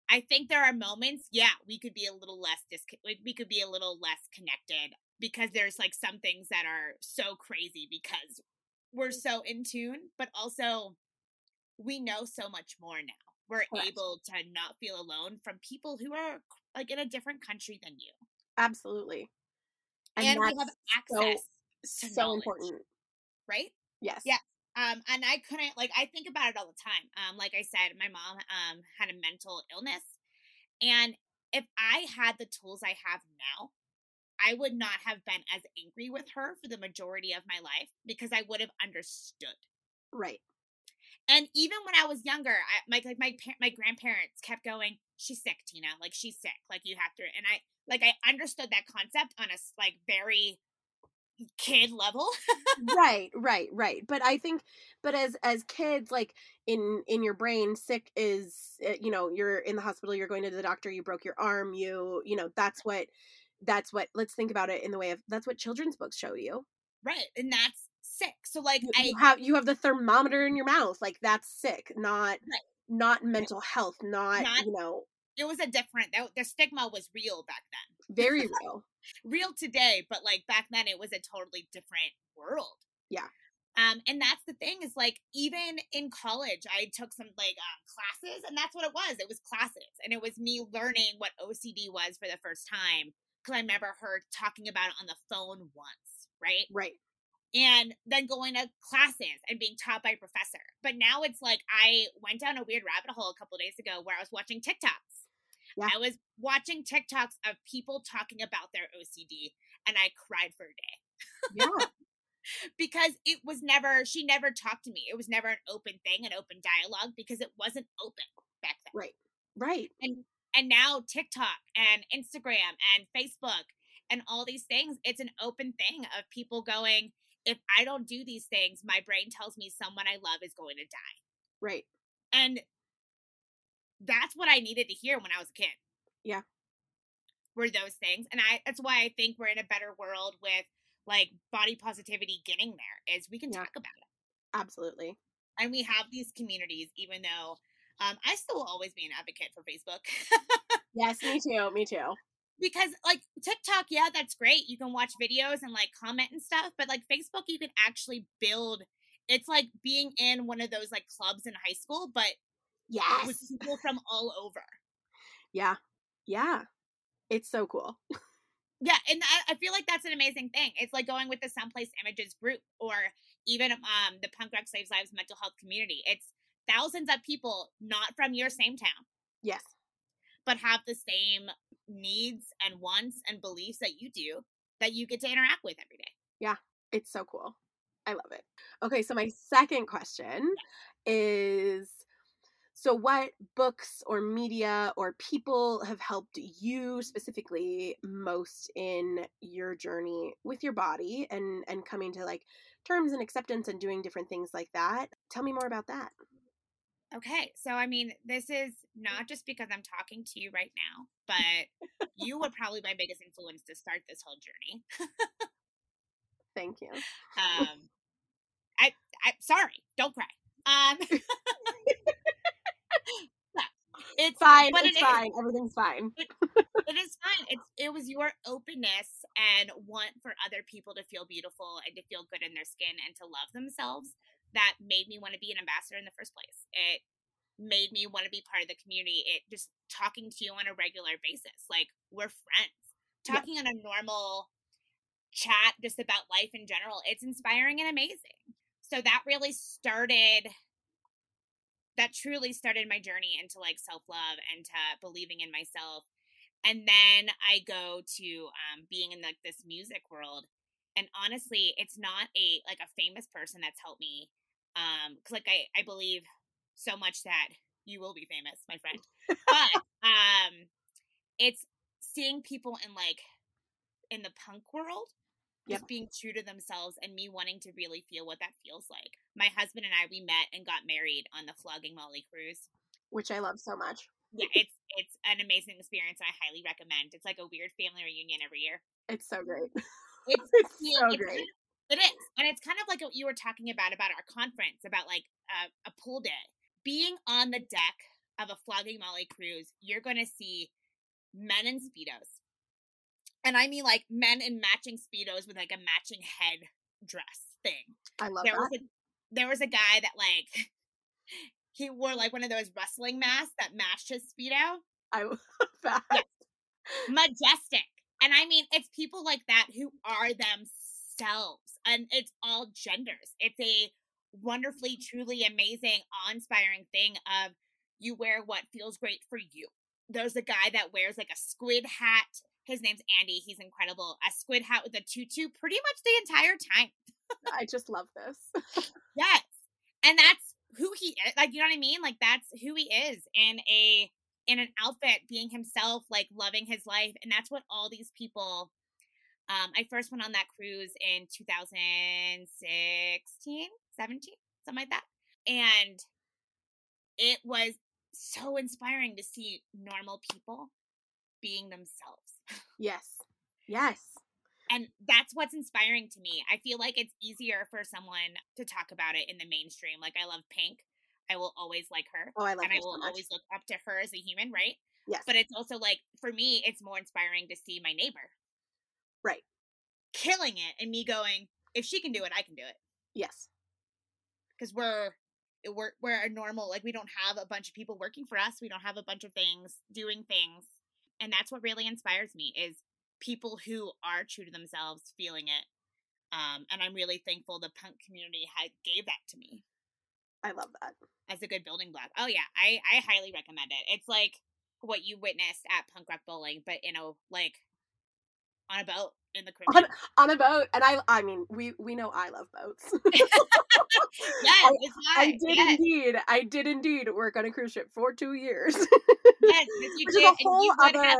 I think there are moments, yeah, we could be a little less dis- we could be a little less connected because there's like some things that are so crazy because we're mm. so in tune, but also we know so much more now. We're Correct. able to not feel alone from people who are like in a different country than you. Absolutely. And, we have access, so, so knowledge. important. right? Yes. Yeah. Um, and I couldn't like I think about it all the time. Um, like I said, my mom um had a mental illness, and if I had the tools I have now, I would not have been as angry with her for the majority of my life because I would have understood. Right. And even when I was younger, I, my like my my grandparents kept going, "She's sick, Tina. Like she's sick. Like you have to." And I like I understood that concept on a like very kid level. right right right but i think but as as kids like in in your brain sick is uh, you know you're in the hospital you're going to the doctor you broke your arm you you know that's what that's what let's think about it in the way of that's what children's books show you right, and that's sick. So like you, I you have you have the thermometer in your mouth like that's sick not Right. not mental health not, Not- you know it was a different the stigma was real back then very real real today but like back then it was a totally different world Yeah. um and that's the thing is like even in college i took some like um, classes and that's what it was it was classes and it was me learning what ocd was for the first time because i remember her talking about it on the phone once right right and then going to classes and being taught by a professor. But now it's like I went down a weird rabbit hole a couple days ago where I was watching TikToks. Yeah. I was watching TikToks of people talking about their OCD and I cried for a day yeah because it was never, she never talked to me. It was never an open thing, an open dialogue because it wasn't open back then. right right And and now TikTok and Instagram and Facebook and all these things, it's an open thing of people going, if I don't do these things, my brain tells me someone I love is going to die. right And that's what I needed to hear when I was a kid. Yeah. Were those things. And I that's why I think we're in a better world with like body positivity getting there is we can Yeah. talk about it. absolutely And we have these communities, even though um, I still will always be an advocate for Facebook. yes me too me too because like TikTok, yeah, that's great. You can watch videos and like comment and stuff, but like Facebook, you can actually build. It's like being in one of those like clubs in high school, but yes with people from all over. Yeah. Yeah. It's so cool. Yeah, and I, I feel like that's an amazing thing. It's like going with the Someplace Images group or even um the Punk Rock Saves Lives mental health community. It's thousands of people not from your same town, Yes. but have the same needs and wants and beliefs that you do that you get to interact with every day. Yeah. It's so cool. I love it. Okay, so my second question is so what books or media or people have helped you specifically most in your journey with your body and and coming to like terms and acceptance and doing different things like that? Tell me more about that. Okay, so I mean, this is not just because I'm talking to you right now, but you were probably my biggest influence to start this whole journey. Thank you. Um, I, I, sorry, don't cry. Um, it's Fine. but it's it is. fine. Everything's fine. it is fine. It's it was your openness and want for other people to feel beautiful and to feel good in their skin and to love themselves that made me want to be an ambassador in the first place. It made me want to be part of the community. It just talking to you on a regular basis, like we're friends. Yeah. Talking on a normal chat just about life in general, it's inspiring and amazing. So that really started that truly started my journey into like self-love and to believing in myself. And then i go to um, being in like this music world and honestly it's not a like a famous person that's helped me um because like i i believe so much that you will be famous my friend. But um it's seeing people in like in the punk world just being true to themselves and me wanting to really feel what that feels like. My husband and I we met and got married on the Flogging Molly cruise, which I love so much. Yeah, it's it's an amazing experience. I highly recommend. It's like a weird family reunion every year. It's so great. It's, it's so it's great. It is, and it's kind of like what you were talking about about our conference about like uh, a pool day. Being on the deck of a flogging Molly cruise, you're going to see men in speedos, and I mean like men in matching speedos with like a matching head dress thing. I love there that. Was a, there was a guy that like he wore like one of those wrestling masks that matched his speedo. I love that. Yes. Majestic. And I mean, it's people like that who are themselves, and it's all genders. It's a wonderfully, truly amazing, awe inspiring thing of you wear what feels great for you. There's a guy that wears like a squid hat. His name's Andy. He's incredible. A squid hat with a tutu pretty much the entire time. I just love this. yes. And that's who he is. Like, you know what I mean? Like, that's who he is in a in an outfit being himself like loving his life and that's what all these people um i first went on that cruise in 2016 17 something like that and it was so inspiring to see normal people being themselves yes yes and that's what's inspiring to me i feel like it's easier for someone to talk about it in the mainstream like i love pink I will always like her. Oh, I love and her I will so always look up to her as a human, right? Yes. But it's also like for me, it's more inspiring to see my neighbor, right, killing it, and me going, if she can do it, I can do it. Yes. Because we're we're we're a normal like we don't have a bunch of people working for us. We don't have a bunch of things doing things, and that's what really inspires me is people who are true to themselves, feeling it. Um, and I'm really thankful the punk community had gave that to me. I love that. As a good building block. Oh yeah, I I highly recommend it. It's like what you witnessed at punk rock bowling, but you know, like on a boat in the Caribbean. On, on, a boat, and I I mean we we know I love boats. yes, I, I, did yes. indeed. I did indeed work on a cruise ship for two years. yes, yes, you Which did. a whole other have,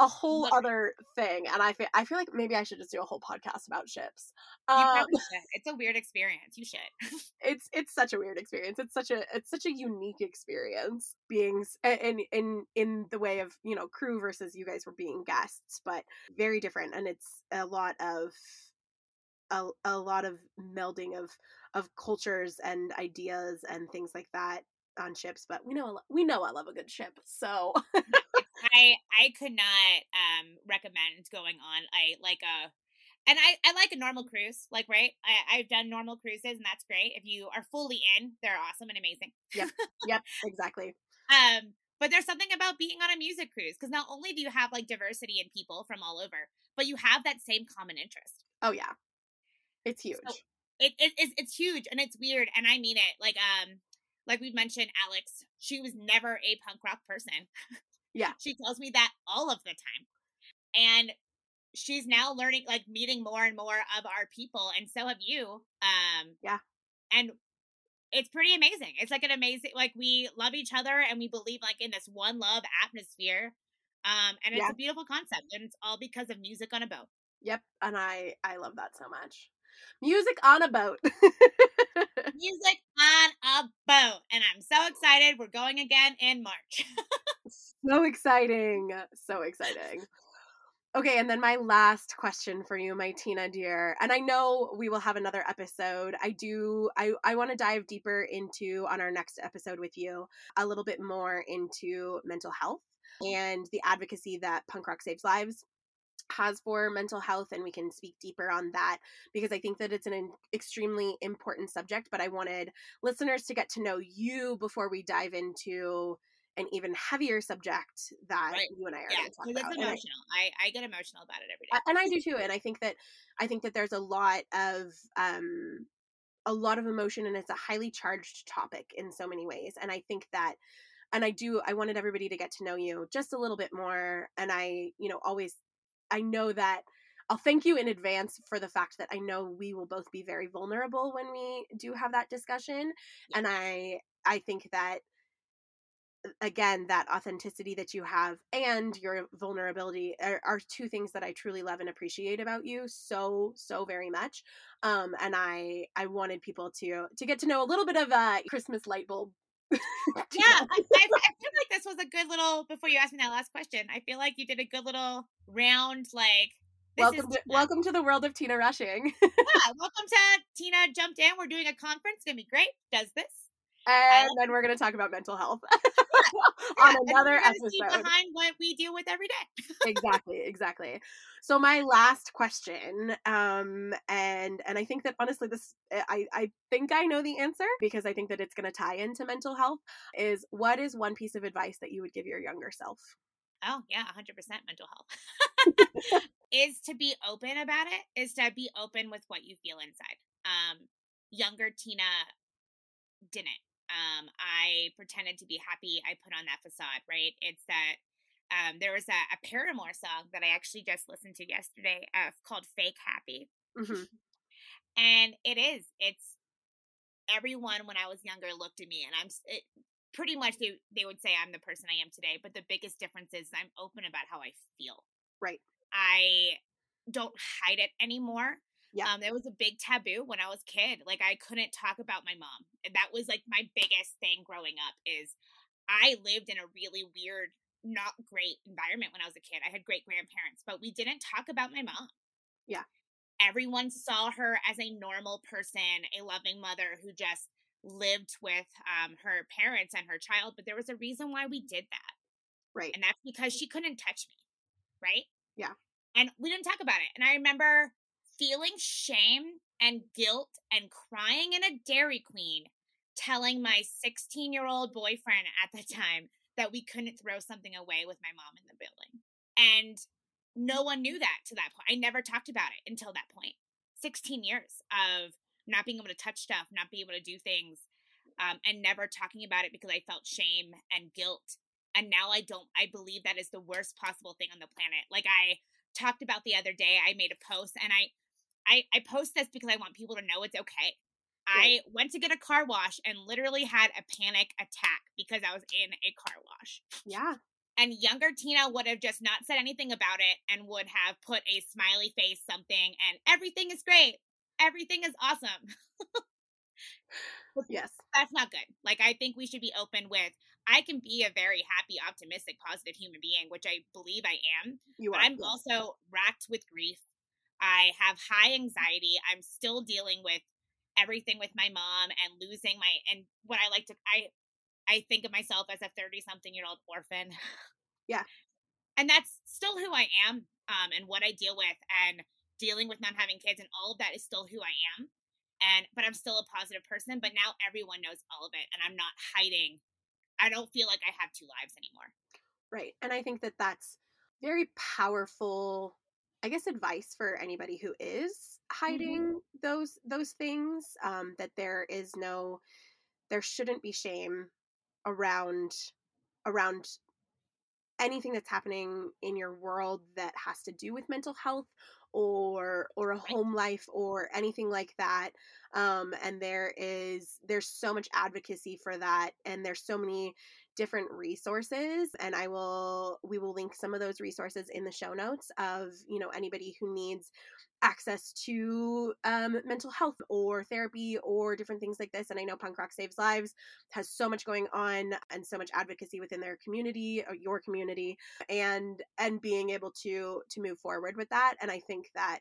a whole other thing and i feel i feel like maybe i should just do a whole podcast about ships you um, probably should. It's a weird experience. You should. it's it's such a weird experience it's such a it's such a unique experience being in in in the way of you know crew versus you guys were being guests but very different and it's a lot of a, a lot of melding of of cultures and ideas and things like that on ships but we know I lo- we know i love a good ship so I I could not um recommend going on a like a and I, I like a normal cruise, like right. I, I've done normal cruises, and that's great. If you are fully in, they're awesome and amazing. yep yep exactly Um, but there's something about being on a music cruise because not only do you have like diversity in people from all over, but you have that same common interest. oh yeah it's huge So it, it it's, it's huge and it's weird, and I mean it. Like um, like we've mentioned, Alex, she was never a punk rock person. Yeah. she tells me that all of the time, and she's now learning, like meeting more and more of our people, and so have you. Um, Yeah. and it's pretty amazing. It's like an amazing, like we love each other and we believe like in this one love atmosphere. Um, and it's Yeah. a beautiful concept, and it's all because of music on a boat. Yep, and I I love that so much. Music on a boat. music on a boat. And I'm so excited. We're going again in March. so exciting. So exciting. Okay, and then my last question for you, my Tina dear. And I know we will have another episode. I do I I want to dive deeper into on our next episode with you a little bit more into mental health and the advocacy that Punk Rock Saves Lives has for mental health and we can speak deeper on that because I think that it's an extremely important subject but I wanted listeners to get to know you before we dive into an even heavier subject that Right. you and I are yeah, because about. it's And I- emotional. I, I get emotional about it every day. and I do too. And I think that I think that there's a lot of um a lot of emotion and it's a highly charged topic in so many ways. And I think that and I do I wanted everybody to get to know you just a little bit more. And I, you know, always I know that I'll thank you in advance for the fact that I know we will both be very vulnerable when we do have that discussion. Yeah. And I I think that again that authenticity that you have and your vulnerability are, are, two things that i truly love and appreciate about you so so very much um and i i wanted people to to get to know a little bit of a christmas light bulb yeah I, I, feel like this was a good little before you asked me that last question i feel like you did a good little round like welcome to, welcome to the world of tina rushing. Yeah welcome to tina jumped in we're doing a conference it's gonna be great does this. And then we're going to talk about mental health on another episode. behind what we deal with every day. Exactly exactly. So my last question um and and i think that honestly this eh, i i think i know the answer because i think that it's going to tie into mental health is what is one piece of advice that you would give your younger self? Oh yeah 100% mental health. Is to be open about it is to be open with what you feel inside. Um younger tina didn't um, I pretended to be happy. I put on that facade, right? It's that um, there was a, a, Paramore song that I actually just listened to yesterday uh, called Fake Happy. Mm-hmm. And it is, it's everyone when I was younger looked at me and I'm it, pretty much they, they would say I'm the person I am today. But the biggest difference is I'm open about how I feel. Right. I don't hide it anymore. Yeah. Um, there was a big taboo when I was a kid. Like I couldn't talk about my mom. And that was like my biggest thing growing up is I lived in a really weird, not great environment when I was a kid. I had great grandparents, but we didn't talk about my mom. Yeah. Everyone saw her as a normal person, a loving mother who just lived with um, her parents and her child, but there was a reason why we did that. Right. And that's because she couldn't touch me. Right? Yeah. And we didn't talk about it. And I remember feeling shame and guilt and crying in a Dairy Queen, telling my 16 year old boyfriend at the time that we couldn't throw something away with my mom in the building. And no one knew that to that point. I never talked about it until that point. 16 years of not being able to touch stuff, not being able to do things, um, and never talking about it because I felt shame and guilt. And now I don't, I believe that is the worst possible thing on the planet. Like I talked about the other day, I made a post and I, I, I post this because I want people to know it's okay. I went to get a car wash and literally had a panic attack because I was in a car wash. Yeah. And younger Tina would have just not said anything about it and would have put a smiley face something and everything is great. Everything is awesome. yes. That's not good. Like I think we should be open with I can be a very happy, optimistic, positive human being, which I believe I am. You are. But I'm also racked with grief I have high anxiety. I'm still dealing with everything with my mom and losing my and what I like to I I think of myself as a 30 something year old orphan. Yeah. And that's still who I am um and what I deal with and dealing with not having kids and all of that is still who I am. And but I'm still a positive person, but now everyone knows all of it and I'm not hiding. I don't feel like I have two lives anymore. Right. And I think that that's very powerful I guess advice for anybody who is mm-hmm. hiding mm-hmm. those those things um, that there is no there shouldn't be shame around around anything that's happening in your world that has to do with mental health or or a home life or anything like that um, and there is there's so much advocacy for that and there's so many different resources and i will we will link some of those resources in the show notes of you know anybody who needs access to um, mental health or therapy or different things like this and i know punk rock saves lives has so much going on and so much advocacy within their community or uh, your community and and being able to to move forward with that and i think that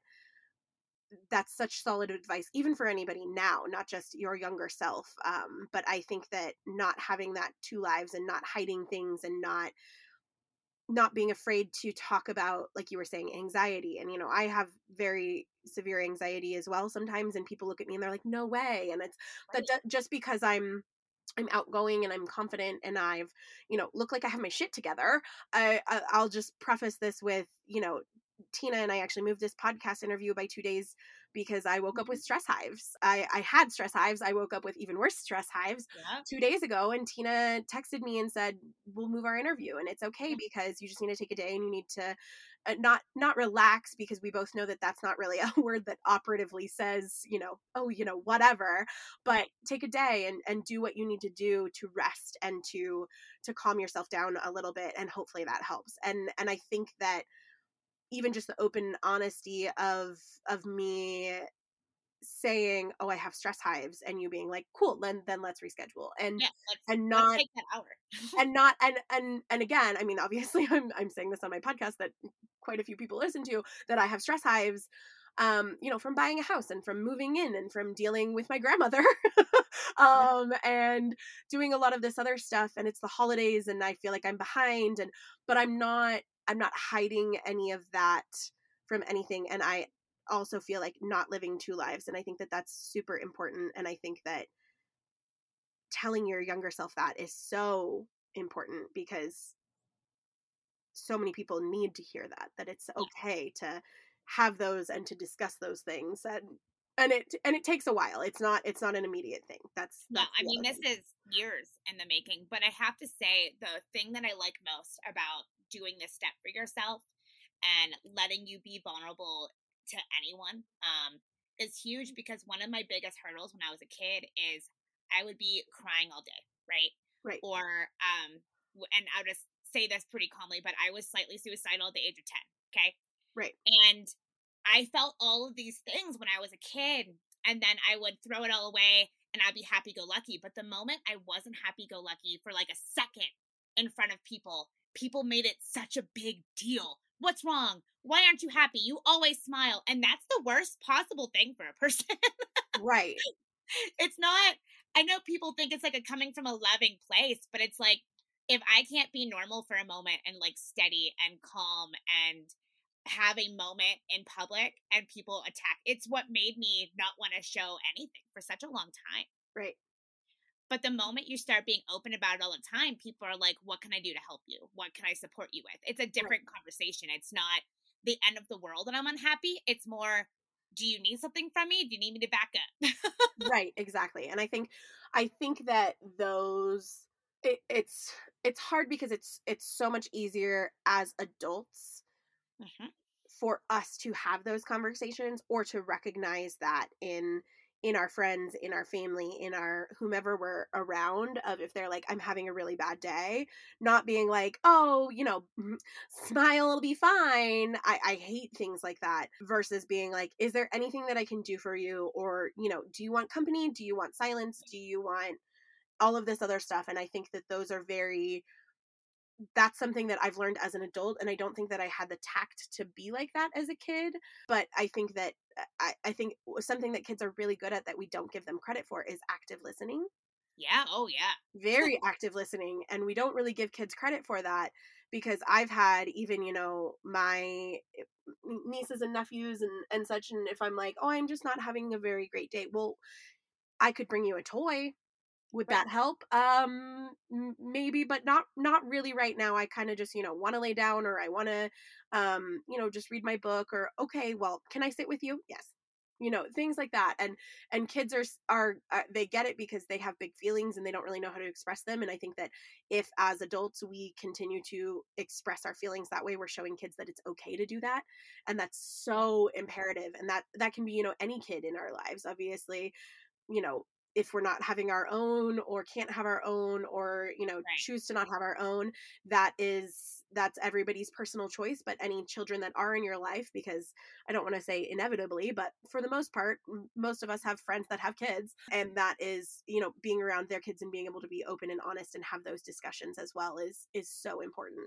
that's such solid advice even for anybody now not just your younger self um, but i think that not having that two lives and not hiding things and not not being afraid to talk about like you were saying anxiety and you know i have very severe anxiety as well sometimes and people look at me and they're like no way and it's right. that just because i'm I'm outgoing and I'm confident and I've, you know, look like I have my shit together. I, I will just preface this with, you know, Tina and I actually moved this podcast interview by two days because I woke up with mm-hmm. stress hives. I, I had stress hives. I woke up with even worse stress hives yeah. two days ago, and Tina texted me and said, "We'll move our interview, and it's okay because you just need to take a day and you need to uh, not not relax because we both know that that's not really a word that operatively says you know oh you know whatever but take a day and and do what you need to do to rest and to to calm yourself down a little bit and hopefully that helps and and i think that even just the open honesty of of me saying oh i have stress hives and you being like cool then then let's reschedule and yeah, and not take that hour. and not and and and again i mean obviously i'm i'm saying this on my podcast that quite a few people listen to that i have stress hives um you know from buying a house and from moving in and from dealing with my grandmother um and doing a lot of this other stuff and it's the holidays and i feel like i'm behind and but i'm not i'm not hiding any of that from anything and i also feel like not living two lives and i think that that's super important and i think that telling your younger self that is so important because so many people need to hear that that it's okay to have those and to discuss those things and and it and it takes a while it's not it's not an immediate thing that's, no that's i mean this is years in the making but i have to say the thing that i like most about doing this step for yourself and letting you be vulnerable to anyone um, is huge because one of my biggest hurdles when I was a kid is I would be crying all day, right? Right. Or um, and I'll just say this pretty calmly, but I was slightly suicidal at the age of ten. Okay. Right. And I felt all of these things when I was a kid, and then I would throw it all away and I'd be happy go lucky. But the moment I wasn't happy go lucky for like a second in front of people, people made it such a big deal. What's wrong? Why aren't you happy? You always smile. And that's the worst possible thing for a person. right. It's not, I know people think it's like a coming from a loving place, but it's like, if I can't be normal for a moment and like steady and calm and have a moment in public and people attack, it's what made me not want to show anything for such a long time. Right. But the moment you start being open about it all the time, people are like, what can I do to help you? What can I support you with? It's a different right. conversation. It's not the end of the world and I'm unhappy. It's more, do you need something from me? Do you need me to back up? right, exactly. And I think I think that those it, it's it's hard because it's it's so much easier as adults mm-hmm. for us to have those conversations or to recognize that in in our friends, in our family, in our whomever we're around of if they're like, I'm having a really bad day, not being like, oh, you know, smile, it'll be fine. I, I hate things like that versus being like, is there anything that I can do for you? Or, you know, do you want company? Do you want silence? Do you want all of this other stuff? And I think that those are very that's something that I've learned as an adult, and I don't think that I had the tact to be like that as a kid. But I think that I, I think something that kids are really good at that we don't give them credit for is active listening. Yeah. Oh, yeah. Very active listening, and we don't really give kids credit for that because I've had even you know my eh, nieces and nephews and and such, and if I'm like, oh, I'm just not having a very great day, well, I could bring you a toy would that help? Um maybe but not not really right now. I kind of just you know want to lay down or i want to um you know just read my book or okay well can i sit with you? Yes. You know things like that and and kids are are uh, they get it because they have big feelings and they don't really know how to express them and i think that if as adults we continue to express our feelings that way we're showing kids that it's okay to do that and that's so imperative and that that can be you know any kid in our lives obviously you know if we're not having our own or can't have our own or you know right. choose to not have our own that is that's everybody's personal choice but any children that are in your life because i don't want to say inevitably but for the most part most of us have friends that have kids and that is you know being around their kids and being able to be open and honest and have those discussions as well is is so important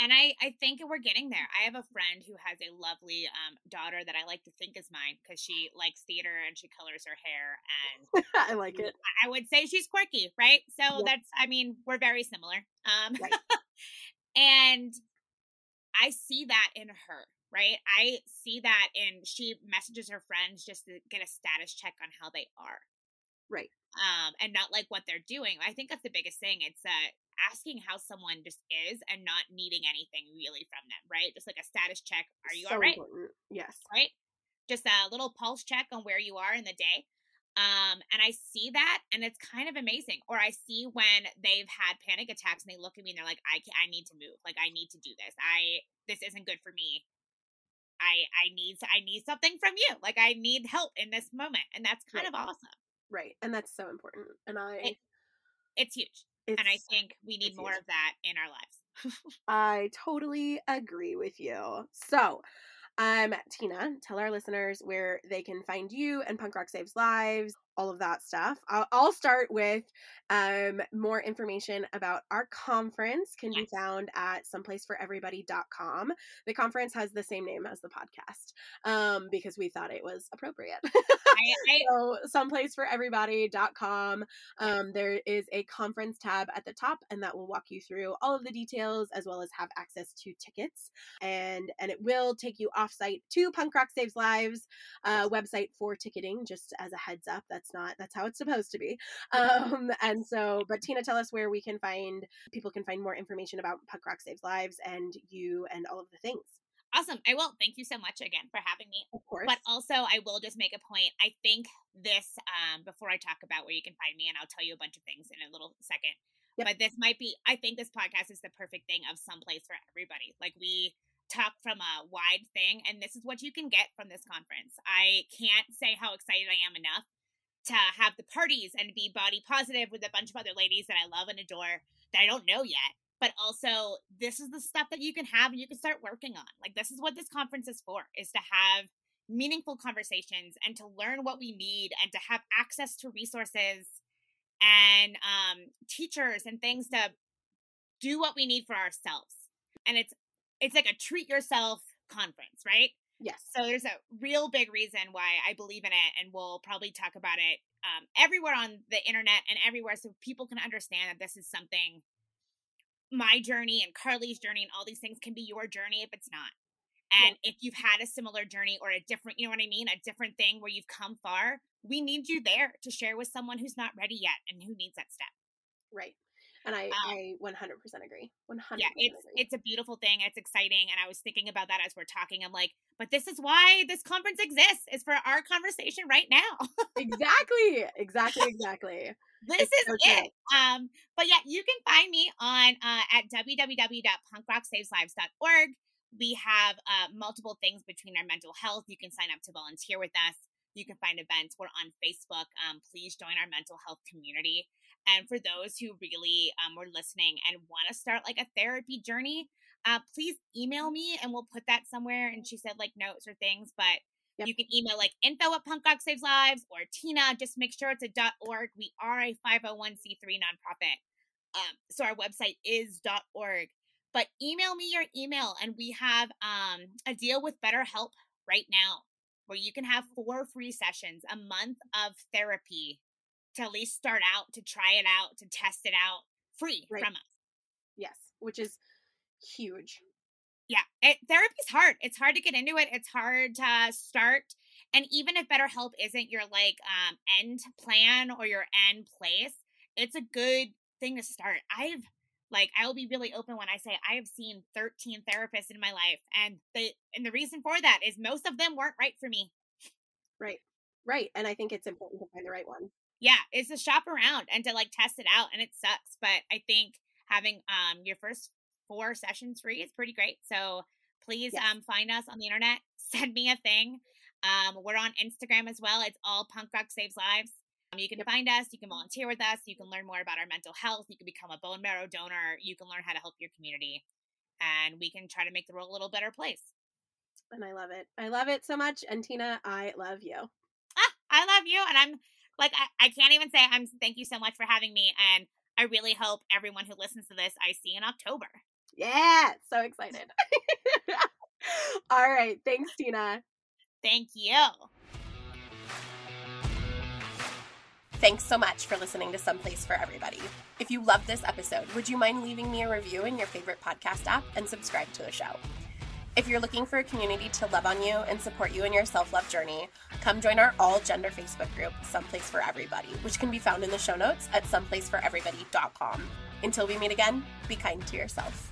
and I, I think we're getting there. I have a friend who has a lovely um, daughter that I like to think is mine because she likes theater and she colors her hair. And I like it. I would say she's quirky, right? So that's, I mean, we're very similar. Um, right. and I see that in her, right? I see that in she messages her friends just to get a status check on how they are. Right. Um, and not like what they're doing. I think that's the biggest thing. It's uh asking how someone just is and not needing anything really from them, right? Just like a status check. Are you so all right? Important. Yes. Right? Just a little pulse check on where you are in the day. Um, and I see that and it's kind of amazing. Or I see when they've had panic attacks and they look at me and they're like, I, I need to move. Like, I need to do this. I, this isn't good for me. I I need I need something from you. Like I need help in this moment, and that's kind Right. of awesome. Right. And that's so important. And I It- It's huge, it's, and I think we need more huge. of that in our lives. I totally agree with you. So, um, Tina, tell our listeners where they can find you and Punk Rock Saves Lives, all of that stuff. I'll, I'll start with um, more information about our conference can be found at someplaceforeverybody.com. The conference has the same name as the podcast um, because we thought it was appropriate. I, I so someplaceforeverybody.com um, there is a conference tab at the top and that will walk you through all of the details as well as have access to tickets and and it will take you off site to punk rock saves lives uh, website for ticketing just as a heads up that's not that's how it's supposed to be um, and so but tina tell us where we can find people can find more information about punk rock saves lives and you and all of the things awesome. I will. Thank you so much again for having me. of course But also, I will just make a point. I think this, um, before I talk about where you can find me, and I'll tell you a bunch of things in a little second. Yep. But this might be, I think this podcast is the perfect thing of someplace for everybody. Like we talk from a wide thing, and this is what you can get from this conference. I can't say how excited I am enough to have the parties and be body positive with a bunch of other ladies that I love and adore that I don't know yet. But also, this is the stuff that you can have and you can start working on. Like, this is what this conference is for, is to have meaningful conversations and to learn what we need and to have access to resources and um, teachers and things to do what we need for ourselves. And it's it's like a treat yourself conference, right? Yes So there's a real big reason why I believe in it, and we'll probably talk about it um, everywhere on the internet and everywhere, so people can understand that this is something. My journey and Carly's journey and all these things can be your journey if it's not. And if you've had a similar journey or a different, you know what I mean, a different thing where you've come far, we need you there to share with someone who's not ready yet and who needs that step. right and i Um, i 100% agree 100% yeah it's agree. it's a beautiful thing it's exciting and i was thinking about that as we're talking i'm like but this is why this conference exists is for our conversation right now exactly exactly exactly this It's is so true. it um but yeah you can find me on uh at www.punkrocksaveslives.org we have uh multiple things between our mental health you can sign up to volunteer with us you can find events. We're on facebook um please join our mental health community. And for those who really um, were listening and want to start like a therapy journey uh, please email me and we'll put that somewhere. And she said like notes or things but Yep. you can email like info at punk rock saves lives or tina. Just make sure it's a dot org. We are a 501c3 nonprofit. Um, so our website is dot org. But email me your email and we have um, a deal with betterhelp right now where you can have four free sessions a month of therapy to at least start out to try it out to test it out free Right. from us. Yes which is huge. Yeah it, therapy's hard it's hard to get into it it's hard to start and even if betterhelp isn't your like um end plan or your end place it's a good thing to start. I've like i will be really open when i say i have seen 13 therapists in my life and the and the reason for that is most of them weren't right for me. Right. Right and i think it's important to find the right one. Yeah it's to shop around and to like test it out and it sucks but i think having um your first four sessions free is pretty great so please Yes. um find us on the internet send me a thing um we're on instagram as well it's all punk rock saves lives you can find us you can volunteer with us you can learn more about our mental health you can become a bone marrow donor you can learn how to help your community and we can try to make the world a little better place and i love it i love it so much and tina i love you ah, I love you. And I'm like, I, I can't even say I'm thank you so much for having me. And I really hope everyone who listens to this, I see in October. yeah so excited all right thanks tina Thank you. Thanks so much for listening to Someplace for Everybody. If you loved this episode, would you mind leaving me a review in your favorite podcast app and subscribe to the show? If you're looking for a community to love on you and support you in your self love journey, come join our all gender Facebook group, Someplace for Everybody, which can be found in the show notes at someplaceforeverybody.com. Until we meet again, be kind to yourself.